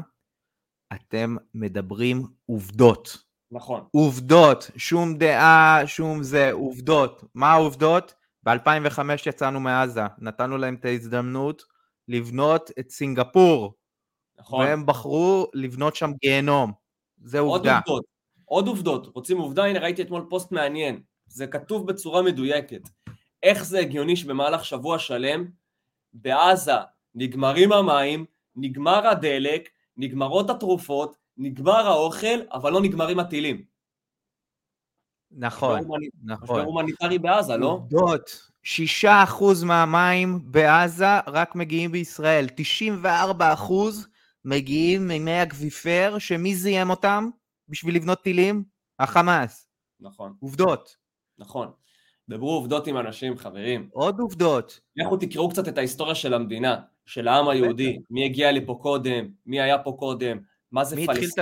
אתם מדברים עובדות. נכון. עובדות, שום דעה, שום זה, עובדות. מה העובדות? ב-2005 יצאנו מעזה, נתנו להם את ההזדמנות לבנות את סינגפור. נכון. והם בחרו לבנות שם גיהנום. זה עובדה. עוד עובדות, עוד עובדות. רוצים עובדה? הנה ראיתי אתמול פוסט מעניין. זה כתוב בצורה מדויקת. איך זה הגיוני שבמהלך שבוע שלם בעזה נגמרים המים, נגמר הדלק, נגמרות התרופות, נגמר האוכל, אבל לא נגמרים הטילים. נכון, משבר נכון. הומניטרי בעזה, לא? עובדות, שישה אחוז מהמים בעזה רק מגיעים מישראל, 94 אחוז מגיעים ממי אקוויפר, שמי זיהם אותם בשביל לבנות טילים? החמאס. נכון, עובדות. נכון. דברו עובדות עם אנשים, חברים. עוד עובדות. לכו תקראו קצת את ההיסטוריה של המדינה, של העם היהודי, מי הגיע לפה קודם, מי היה פה קודם, מה זה מי התחיל את.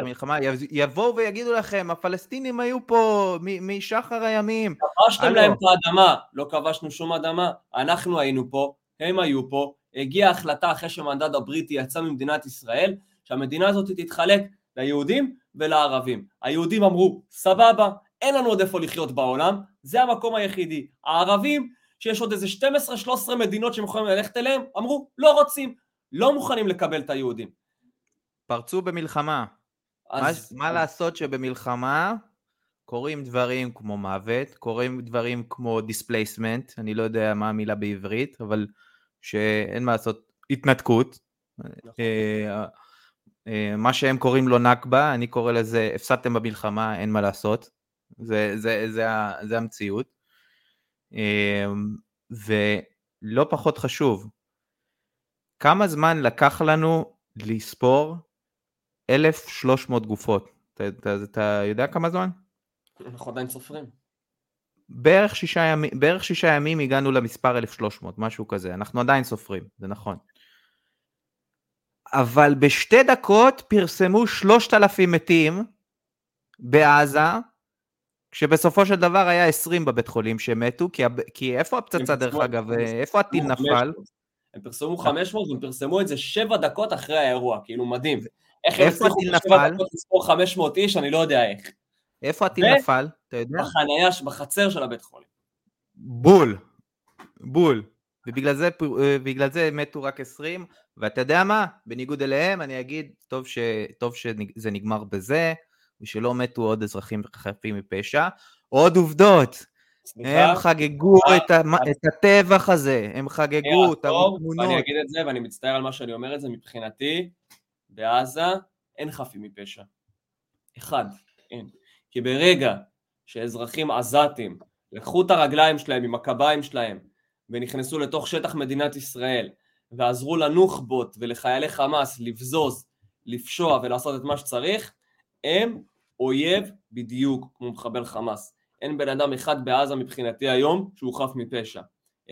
המלחמה? יב- יבואו ויגידו לכם, הפלסטינים היו פה משחר הימים. כבשתם. להם את האדמה, לא כבשנו שום אדמה, אנחנו היינו פה, הם היו פה, הגיעה החלטה אחרי שהמנדט הבריטי יצא ממדינת ישראל, שהמדינה הזאת תתחלק ליהודים ולערבים. היהודים אמרו, סבבה, אין לנו עוד איפה לחיות בעולם, זה המקום היחידי. הערבים, שיש עוד איזה 12-13 מדינות שהם יכולים ללכת אליהם, אמרו, לא רוצים, לא מוכנים לקבל את היהודים. פרצו במלחמה. מה, אז, מה לעשות שבמלחמה קורים דברים כמו מוות, קורים דברים כמו displacement, אני לא יודע מה המילה בעברית, אבל שאין מה לעשות, התנתקות. אה, אה, מה שהם קוראים לו נכבה, אני קורא לזה הפסדתם במלחמה, אין מה לעשות. זה, זה, זה, זה המציאות. אה, ולא פחות חשוב, כמה זמן לקח לנו לספור 1,300 גופות? אתה, אתה, אתה יודע כמה זמן? אנחנו עדיין סופרים. בערך שישה, ימים, בערך שישה ימים הגענו למספר 1,300, משהו כזה. אנחנו עדיין סופרים, זה נכון. אבל בשתי דקות פרסמו 3,000 מתים בעזה, כשבסופו של דבר היה 20 בבית חולים שמתו, כי, כי איפה הפצצה הם דרך פרסמו- אגב? איפה הטיל נפל? 500. הם פרסמו 500 והם פרסמו את זה שבע דקות אחרי האירוע, כאילו מדהים. איך הם הצליחו בשבע? דקות לספור 500 איש, אני לא יודע איך. איפה הטיל ו- נפל? אתה יודע? בחנייה, בחצר של הבית חולים. בול, בול. ובגלל זה, פ- אה, בגלל זה מתו רק 20, ואתה יודע מה? בניגוד אליהם, אני אגיד, טוב, ש, טוב שזה נגמר בזה, ושלא מתו עוד אזרחים חפים מפשע. עוד עובדות, סליחה, הם חגגו אה, את, ה, את הטבח הזה, הם חגגו, תראו טוב, תמונות. ואני אגיד את זה, ואני מצטער על מה שאני אומר את זה, מבחינתי, בעזה אין חפים מפשע. אחד, אין. כי ברגע שאזרחים עזתים לקחו את הרגליים שלהם עם הקביים שלהם ונכנסו לתוך שטח מדינת ישראל ועזרו לנוח'בות ולחיילי חמאס לבזוז, לפשוע ולעשות את מה שצריך, הם אויב בדיוק כמו מחבל חמאס. אין בן אדם אחד בעזה מבחינתי היום שהוא חף מפשע.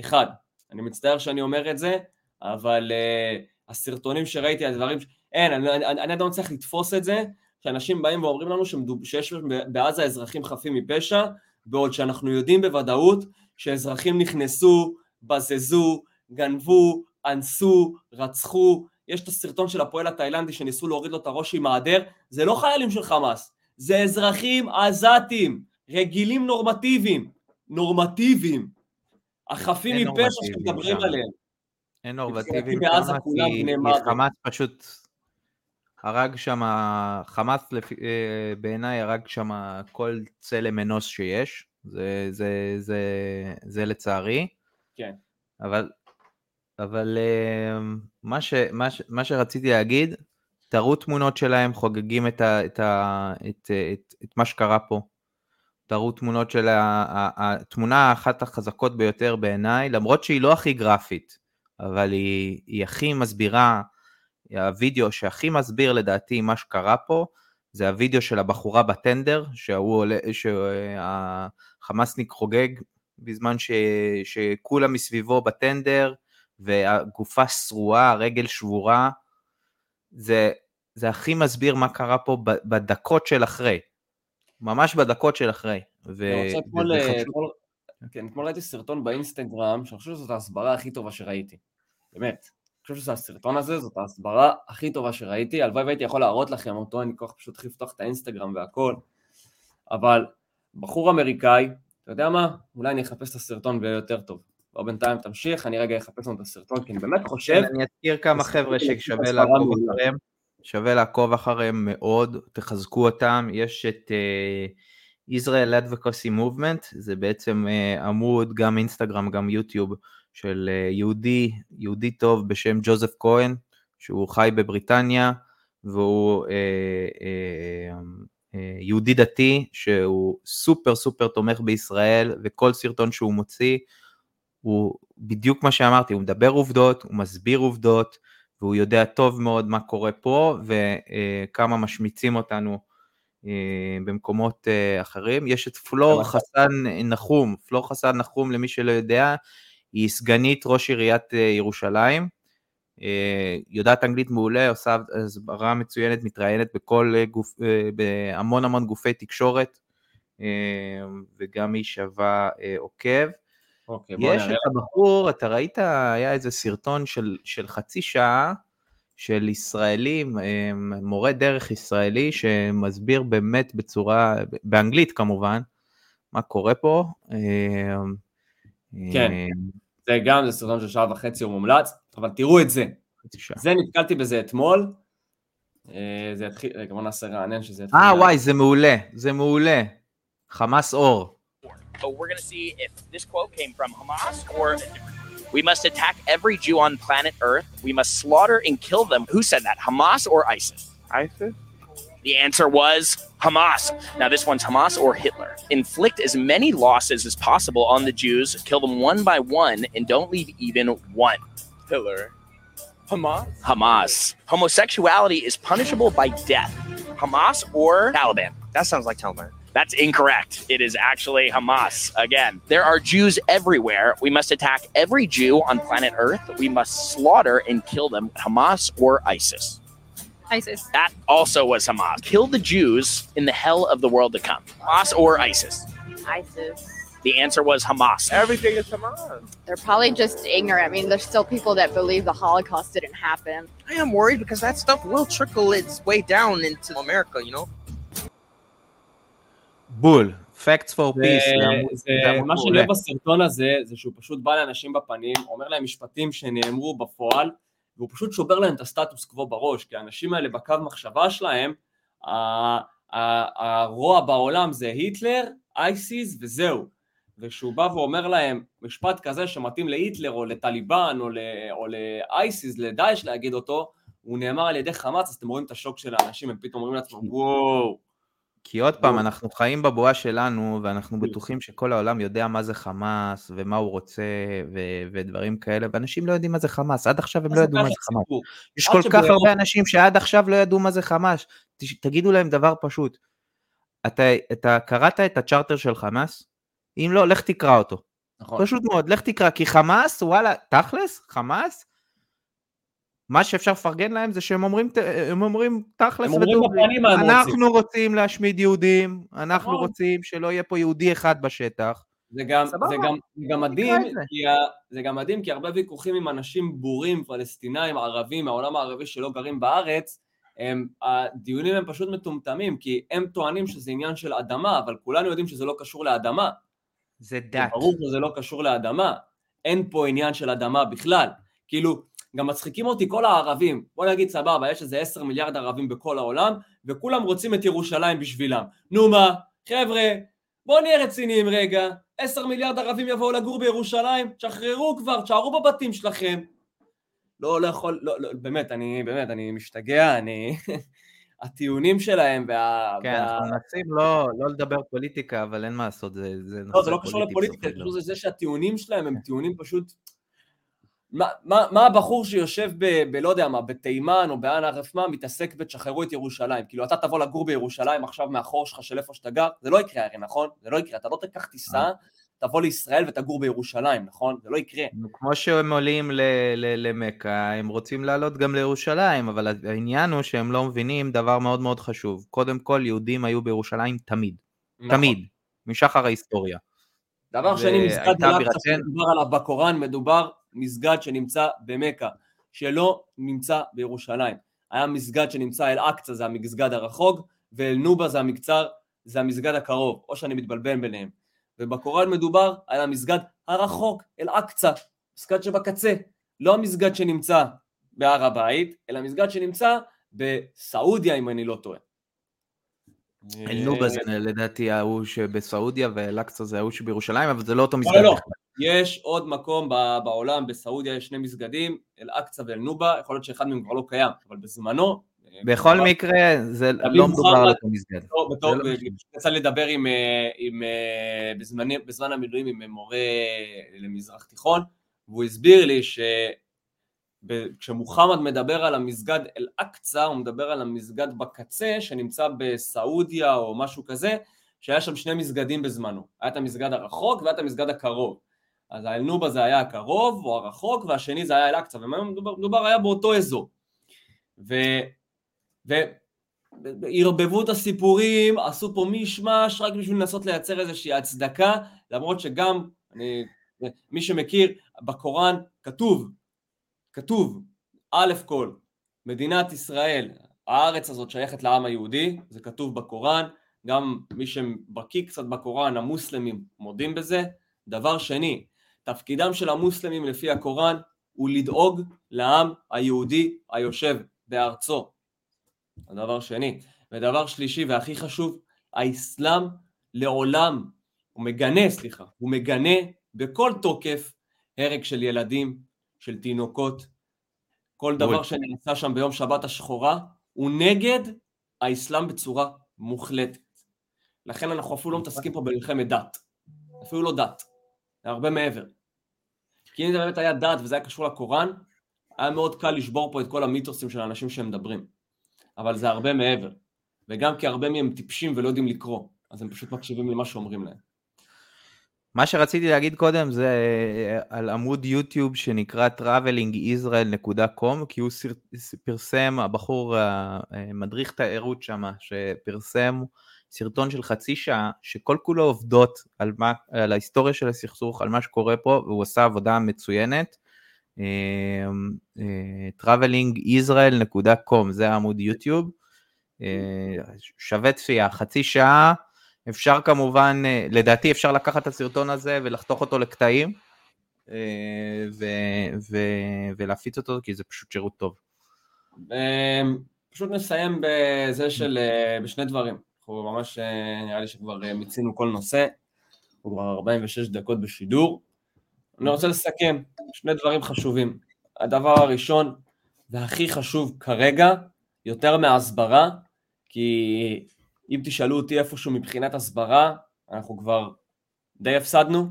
אחד. אני מצטער שאני אומר את זה, אבל uh, הסרטונים שראיתי, הדברים... אין, אני, אני, אני עדיין לא מצליח לתפוס את זה, שאנשים באים ואומרים לנו שמדוב, שיש בעזה אזרחים חפים מפשע, בעוד שאנחנו יודעים בוודאות שאזרחים נכנסו, בזזו, גנבו, אנסו, רצחו, יש את הסרטון של הפועל התאילנדי שניסו להוריד לו את הראש עם העדר, זה לא חיילים של חמאס, זה אזרחים עזתים, רגילים נורמטיביים, נורמטיביים, החפים מפשע שמדברים. עליהם. אין נורמטיביים. חמאס פשוט הרג שם, חמאס אה, בעיניי הרג שם כל צלם אנוש שיש, זה, זה, זה, זה לצערי. כן. אבל, אבל אה, מה, ש, מה, ש, מה שרציתי להגיד, תראו תמונות שלהם חוגגים את, ה, את, ה, את, את, את מה שקרה פה. תראו תמונות של ה- התמונה אחת החזקות ביותר בעיניי, למרות שהיא לא הכי גרפית, אבל היא, היא הכי מסבירה, הווידאו שהכי מסביר לדעתי מה שקרה פה, זה הווידאו של הבחורה בטנדר, שההוא עולה, שהחמאסניק חוגג בזמן ש, שכולם מסביבו בטנדר, והגופה שרועה, הרגל שבורה, זה, זה הכי מסביר מה קרה פה בדקות של אחרי. ממש בדקות של אחרי. ו... אני רוצה אתמול, וזה אה, כן, אתמול ראיתי סרטון באינסטגרם, שאני חושב שזאת ההסברה הכי טובה שראיתי. באמת. אני חושב שזה הסרטון הזה, זאת ההסברה הכי טובה שראיתי. הלוואי והייתי יכול להראות לכם אותו, אני כל כך פשוט צריך לפתוח את האינסטגרם והכל. אבל בחור אמריקאי, אתה יודע מה? אולי אני אחפש את הסרטון ויהיה יותר טוב. לא בינתיים תמשיך, אני רגע אחפש לנו את הסרטון, כי אני באמת חושב... כן, אני אזכיר כמה חבר'ה ששווה לעקוב. אחריהם. שווה לעקוב אחריהם מאוד, תחזקו אותם. יש את uh, Israel Advocacy Movement, זה בעצם uh, עמוד, גם אינסטגרם, גם יוטיוב, של uh, יהודי, יהודי טוב בשם ג'וזף כהן, שהוא חי בבריטניה, והוא uh, uh, יהודי דתי שהוא סופר סופר תומך בישראל וכל סרטון שהוא מוציא הוא בדיוק מה שאמרתי, הוא מדבר עובדות, הוא מסביר עובדות והוא יודע טוב מאוד מה קורה פה וכמה משמיצים אותנו במקומות אחרים. יש את פלור חסן נחום, פלור חסן נחום למי שלא יודע, היא סגנית ראש עיריית ירושלים, יודעת אנגלית מעולה, עושה הסברה מצוינת, מתראיינת בכל גוף, בהמון המון גופי תקשורת, וגם היא שווה עוקב. אוקיי, יש את הבחור, אתה ראית, היה איזה סרטון של, של חצי שעה של ישראלים, מורה דרך ישראלי, שמסביר באמת בצורה, באנגלית כמובן, מה קורה פה. כן, זה גם, זה סרטון של שעה וחצי, הוא מומלץ, אבל תראו את זה. זה נתקלתי בזה אתמול. אה, זה יתחיל, רגע בוא נעשה רענן שזה יתחיל. אה וואי, זה מעולה, זה מעולה. חמאס אור. But we're gonna see if this quote came from Hamas or We must attack every Jew on planet Earth. We must slaughter and kill them. Who said that? Hamas or ISIS? ISIS? The answer was Hamas. Now, this one's Hamas or Hitler. Inflict as many losses as possible on the Jews, kill them one by one, and don't leave even one. Hitler. Hamas? Hamas. Homosexuality is punishable by death. Hamas or Taliban? That sounds like Taliban. That's incorrect. It is actually Hamas. Again, there are Jews everywhere. We must attack every Jew on planet Earth. We must slaughter and kill them. Hamas or ISIS? ISIS. That also was Hamas. Kill the Jews in the hell of the world to come. Hamas or ISIS? ISIS. The answer was Hamas. Everything is Hamas. They're probably just ignorant. I mean, there's still people that believe the Holocaust didn't happen. I am worried because that stuff will trickle its way down into America, you know? בול, Facts for peace. מה שאני אוהב בסרטון הזה, זה שהוא פשוט בא לאנשים בפנים, אומר להם משפטים שנאמרו בפועל, והוא פשוט שובר להם את הסטטוס קוו בראש, כי האנשים האלה בקו מחשבה שלהם, הרוע בעולם זה היטלר, אייסיס וזהו. וכשהוא בא ואומר להם משפט כזה שמתאים להיטלר או לטליבן או לאייסיס, לדאעש להגיד אותו, הוא נאמר על ידי חמאס, אז אתם רואים את השוק של האנשים, הם פתאום אומרים לעצמם וואו. כי עוד פעם, אנחנו חיים בבועה שלנו, ואנחנו בטוחים שכל העולם יודע מה זה חמאס, ומה הוא רוצה, ו- ודברים כאלה, ואנשים לא יודעים מה זה חמאס, עד עכשיו הם לא ידעו מה זה חמאס. יש כל כך הרבה אנשים שעד עכשיו לא ידעו מה זה חמאס, תגידו להם דבר פשוט. אתה, אתה קראת את הצ'רטר של חמאס? אם לא, לך תקרא אותו. נכון. פשוט מאוד, לך תקרא, כי חמאס, וואלה, תכלס, חמאס, מה שאפשר לפרגן להם זה שהם אומרים, הם אומרים תכלס ודוגרי, אנחנו רוצים להשמיד יהודים, אנחנו נכון. רוצים שלא יהיה פה יהודי אחד בשטח. זה גם, זה גם, זה גם מדהים, כי ה, זה גם מדהים כי הרבה ויכוחים עם אנשים בורים, פלסטינאים, ערבים, מהעולם הערבי שלא גרים בארץ, הם, הדיונים הם פשוט מטומטמים, כי הם טוענים שזה עניין של אדמה, אבל כולנו יודעים שזה לא קשור לאדמה. זה דת. ברור שזה לא קשור לאדמה, אין פה עניין של אדמה בכלל. כאילו, גם מצחיקים אותי כל הערבים, בוא נגיד סבבה, יש איזה עשר מיליארד ערבים בכל העולם, וכולם רוצים את ירושלים בשבילם. נו מה, חבר'ה, בואו נהיה רציניים רגע, עשר מיליארד ערבים יבואו לגור בירושלים, תשחררו כבר, תשארו בבתים שלכם. לא, לא יכול, לא, לא, באמת, אני, באמת, אני משתגע, אני... הטיעונים שלהם וה... כן, אנחנו מנסים לא, לא לדבר פוליטיקה, אבל אין מה לעשות, זה, זה לא, זה לא קשור לפוליטיקה, זה פשוט זה שהטיעונים שלהם הם טיעונים פשוט... מה, מה, מה הבחור שיושב ב... בלא יודע מה, בתימן או באנה רפמה מתעסק ב"תשחררו את ירושלים"? כאילו אתה תבוא לגור בירושלים עכשיו מהחור שלך של איפה שאתה גר? זה לא יקרה הרי, נכון? זה לא יקרה, אתה לא תיקח טיסה אה. תבוא לישראל ותגור בירושלים, נכון? זה לא יקרה. כמו שהם עולים למכה, הם רוצים לעלות גם לירושלים, אבל העניין הוא שהם לא מבינים דבר מאוד מאוד חשוב. קודם כל, יהודים היו בירושלים תמיד. נכון. תמיד. משחר ההיסטוריה. דבר שני, מסגד אל-אקצא שמדובר עליו בקוראן, מדובר מסגד שנמצא במכה, שלא נמצא בירושלים. היה מסגד שנמצא אל-אקצא, זה המסגד הרחוק, ואל-נובה זה המקצר, זה המסגד הקרוב, או שאני מתבלבל ביניהם. ובקוראן מדובר על המסגד הרחוק, אל-אקצא, מסגד שבקצה, לא המסגד שנמצא בהר הבית, אלא מסגד שנמצא בסעודיה אם אני לא טועה. אל-נובה זה לדעתי ההוא שבסעודיה ואל-אקצא זה ההוא שבירושלים, אבל זה לא אותו מסגד. לא, לא, יש עוד מקום בעולם, בסעודיה יש שני מסגדים, אל-אקצא ואל-נובה, יכול להיות שאחד מהם כבר לא קיים, אבל בזמנו בכל אבל- מקרה, זה לא מדובר על אותו מסגד. לא יצא לי לדבר אה, אה, בזמן המילואים עם מורה למזרח תיכון, והוא הסביר לי שכשמוחמד מדבר על המסגד אל-אקצא, הוא מדבר על המסגד בקצה שנמצא בסעודיה או משהו כזה, שהיה שם שני מסגדים בזמנו. היה את המסגד הרחוק והיה את המסגד הקרוב. אז האל-נובה זה היה הקרוב או הרחוק, והשני זה היה אל-אקצא, ומדובר מדובר היה באותו אזור. ו... ו... ערבבו את הסיפורים, עשו פה מישמש רק בשביל לנסות לייצר איזושהי הצדקה, למרות שגם, אני, מי שמכיר, בקוראן כתוב, כתוב, א' כל, מדינת ישראל, הארץ הזאת שייכת לעם היהודי, זה כתוב בקוראן, גם מי שבקיא קצת בקוראן, המוסלמים מודים בזה. דבר שני, תפקידם של המוסלמים לפי הקוראן הוא לדאוג לעם היהודי היושב בארצו. הדבר שני. ודבר שלישי והכי חשוב, האסלאם לעולם, הוא מגנה, סליחה, הוא מגנה בכל תוקף הרג של ילדים, של תינוקות, כל דבר בול. שנעשה שם ביום שבת השחורה, הוא נגד האסלאם בצורה מוחלטת. לכן אנחנו אפילו לא מתעסקים פה במלחמת דת. אפילו לא דת. זה הרבה מעבר. כי אם זה באמת היה דת וזה היה קשור לקוראן, היה מאוד קל לשבור פה את כל המיתוסים של האנשים שהם מדברים. אבל זה הרבה מעבר. וגם כי הרבה מהם טיפשים ולא יודעים לקרוא, אז הם פשוט מקשיבים למה שאומרים להם. מה שרציתי להגיד קודם זה אה, על עמוד יוטיוב שנקרא travelingisrael.com כי הוא סר- פרסם, הבחור אה, מדריך תיירות שם, שפרסם סרטון של חצי שעה שכל כולו עובדות על, מה, על ההיסטוריה של הסכסוך, על מה שקורה פה, והוא עשה עבודה מצוינת. אה, travelingisrael.com זה העמוד יוטיוב. שווה צפייה, חצי שעה. אפשר כמובן, אה, לדעתי אפשר לקחת את הסרטון הזה ולחתוך אותו לקטעים אה, ו- ו- ולהפיץ אותו כי זה פשוט שירות טוב. אמ, פשוט נסיים בזה של, אה, בשני דברים. אנחנו ממש, אה, נראה לי שכבר מיצינו כל נושא, אנחנו כבר 46 דקות בשידור. אני רוצה לסכם שני דברים חשובים. הדבר הראשון, והכי חשוב כרגע, יותר מהסברה, כי אם תשאלו אותי איפשהו מבחינת הסברה, אנחנו כבר די הפסדנו,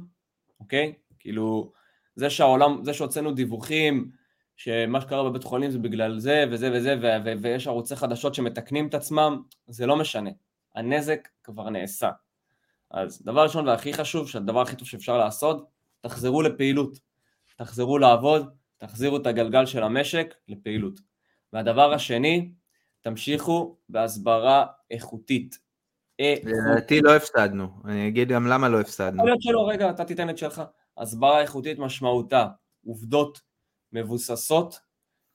אוקיי? כאילו, זה שהעולם, זה שהוצאנו דיווחים, שמה שקרה בבית חולים זה בגלל זה וזה וזה, ו- ו- ויש ערוצי חדשות שמתקנים את עצמם, זה לא משנה. הנזק כבר נעשה. אז דבר ראשון והכי חשוב, שהדבר הכי טוב שאפשר לעשות, תחזרו לפעילות. תחזרו לעבוד, תחזירו את הגלגל של המשק לפעילות. והדבר השני, תמשיכו בהסברה איכותית. לדעתי לא הפסדנו, אני אגיד גם למה לא הפסדנו. יכול להיות שלא, רגע, אתה תיתן את שלך. הסברה איכותית משמעותה עובדות מבוססות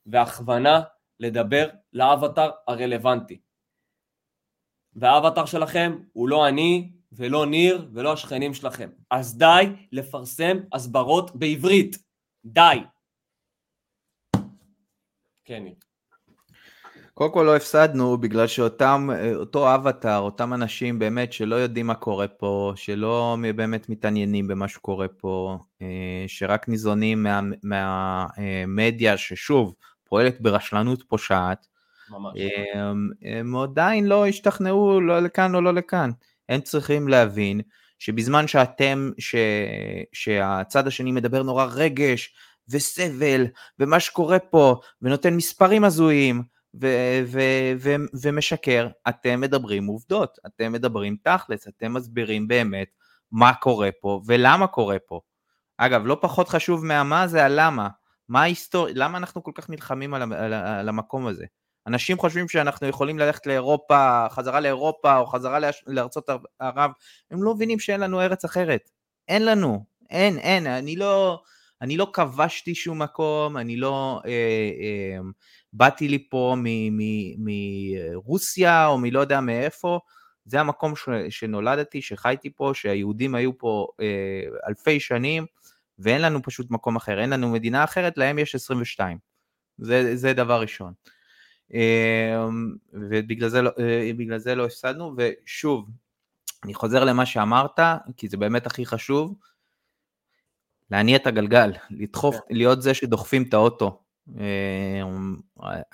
והכוונה לדבר לאבטר הרלוונטי. והאבטר שלכם הוא לא אני ולא ניר ולא השכנים שלכם. אז די לפרסם הסברות בעברית. די. כן, ניר. קודם כל לא הפסדנו בגלל שאותם, אה, אותו אבטאר, אותם אנשים באמת שלא יודעים מה קורה פה, שלא באמת מתעניינים במה שקורה פה, אה, שרק ניזונים מהמדיה מה, מהמדיה ששוב פועלת ברשלנות פושעת, ממש. הם, הם עדיין לא השתכנעו לא לכאן או לא לכאן. הם צריכים להבין שבזמן שאתם, ש, שהצד השני מדבר נורא רגש וסבל ומה שקורה פה ונותן מספרים הזויים ו- ו- ו- ומשקר, אתם מדברים עובדות, אתם מדברים תכלס, אתם מסבירים באמת מה קורה פה ולמה קורה פה. אגב, לא פחות חשוב מהמה זה הלמה. מה ההיסטוריה, למה אנחנו כל כך נלחמים על, על, על המקום הזה? אנשים חושבים שאנחנו יכולים ללכת לאירופה, חזרה לאירופה או חזרה לארצות ערב, הם לא מבינים שאין לנו ארץ אחרת. אין לנו, אין, אין, אני לא, אני לא כבשתי שום מקום, אני לא אה, אה, באתי לי פה מרוסיה או מלא יודע מאיפה, זה המקום ש, שנולדתי, שחייתי פה, שהיהודים היו פה אה, אלפי שנים, ואין לנו פשוט מקום אחר, אין לנו מדינה אחרת, להם יש 22. זה, זה דבר ראשון. ובגלל זה, לא, זה לא הפסדנו, ושוב, אני חוזר למה שאמרת, כי זה באמת הכי חשוב, להניע את הגלגל, לדחוף, להיות זה שדוחפים את האוטו. אה,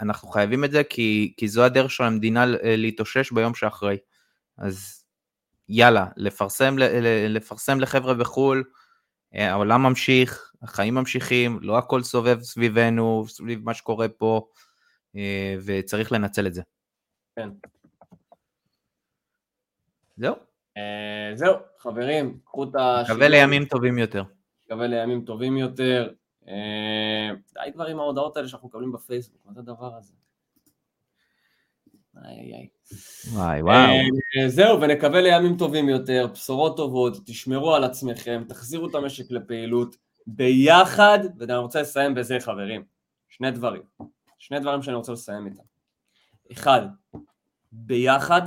אנחנו חייבים את זה כי, כי זו הדרך של המדינה אה, להתאושש ביום שאחרי. אז יאללה, לפרסם, לפרסם לחבר'ה בחו"ל, אה, העולם ממשיך, החיים ממשיכים, לא הכל סובב סביבנו, סביב מה שקורה פה, וצריך לנצל את זה. כן. זהו. זהו, חברים, קחו את ה... מקווה לימים טובים יותר. מקווה לימים טובים יותר. די כבר עם ההודעות האלה שאנחנו מקבלים בפייסבוק, מה זה הדבר הזה? איי איי. וואי וואו. אה, זהו, ונקווה לימים טובים יותר, בשורות טובות, תשמרו על עצמכם, תחזירו את המשק לפעילות, ביחד, ואני רוצה לסיים בזה חברים, שני דברים, שני דברים שאני רוצה לסיים איתם. אחד, ביחד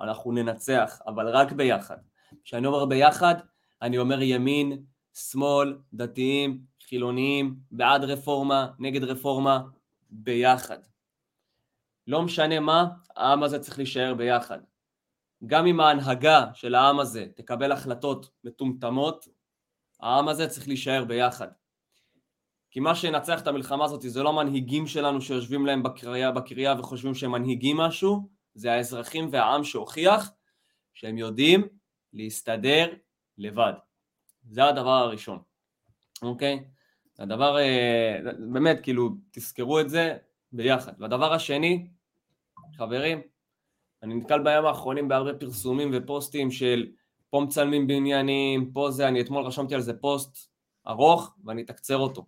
אנחנו ננצח, אבל רק ביחד. כשאני אומר ביחד, אני אומר ימין, שמאל, דתיים, חילוניים, בעד רפורמה, נגד רפורמה, ביחד. לא משנה מה, העם הזה צריך להישאר ביחד. גם אם ההנהגה של העם הזה תקבל החלטות מטומטמות, העם הזה צריך להישאר ביחד. כי מה שינצח את המלחמה הזאת זה לא המנהיגים שלנו שיושבים להם בקריה, בקריה וחושבים שהם מנהיגים משהו, זה האזרחים והעם שהוכיח שהם יודעים להסתדר לבד. זה הדבר הראשון, אוקיי? הדבר, אה, באמת, כאילו, תזכרו את זה ביחד. והדבר השני, חברים, אני נתקל בימים האחרונים בהרבה פרסומים ופוסטים של פה מצלמים בעניינים, פה זה, אני אתמול רשמתי על זה פוסט ארוך ואני אתקצר אותו.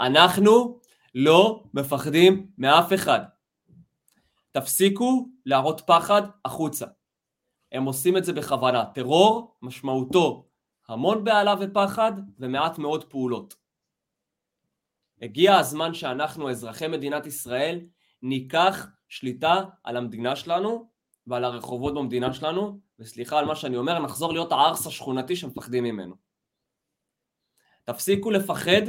אנחנו לא מפחדים מאף אחד. תפסיקו להראות פחד החוצה. הם עושים את זה בכוונה. טרור משמעותו המון בהלה ופחד ומעט מאוד פעולות. הגיע הזמן שאנחנו, אזרחי מדינת ישראל, ניקח שליטה על המדינה שלנו ועל הרחובות במדינה שלנו, וסליחה על מה שאני אומר, נחזור להיות הארס השכונתי שמפחדים ממנו. תפסיקו לפחד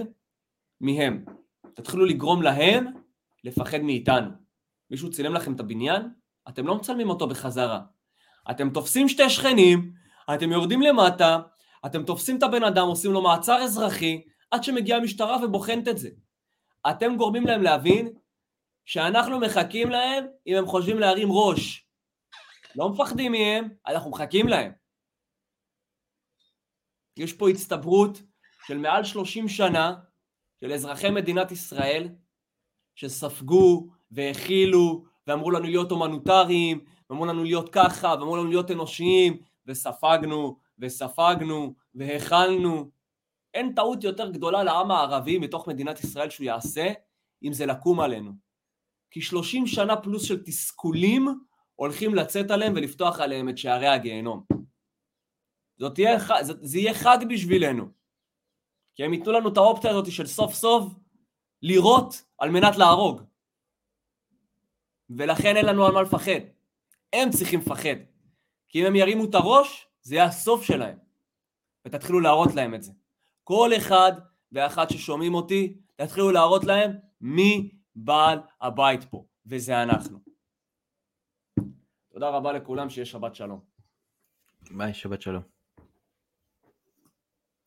מהם, תתחילו לגרום להם לפחד מאיתנו. מישהו צילם לכם את הבניין? אתם לא מצלמים אותו בחזרה. אתם תופסים שתי שכנים, אתם יורדים למטה, אתם תופסים את הבן אדם, עושים לו מעצר אזרחי, עד שמגיעה המשטרה ובוחנת את זה. אתם גורמים להם להבין שאנחנו מחכים להם אם הם חושבים להרים ראש. לא מפחדים מהם, אנחנו מחכים להם. יש פה הצטברות של מעל 30 שנה של אזרחי מדינת ישראל שספגו והכילו ואמרו לנו להיות הומניטריים ואמרו לנו להיות ככה ואמרו לנו להיות אנושיים וספגנו וספגנו והכלנו אין טעות יותר גדולה לעם הערבי מתוך מדינת ישראל שהוא יעשה, אם זה לקום עלינו. כי 30 שנה פלוס של תסכולים הולכים לצאת עליהם ולפתוח עליהם את שערי הגיהנום. זאת תהיה, זה, זה יהיה חג בשבילנו. כי הם ייתנו לנו את האופציה הזאת של סוף סוף לירות על מנת להרוג. ולכן אין לנו על מה לפחד. הם צריכים לפחד. כי אם הם ירימו את הראש, זה יהיה הסוף שלהם. ותתחילו להראות להם את זה. כל אחד ואחת ששומעים אותי, תתחילו להראות להם מי בעל הבית פה, וזה אנחנו. תודה רבה לכולם, שיהיה שבת שלום. ביי, שבת שלום.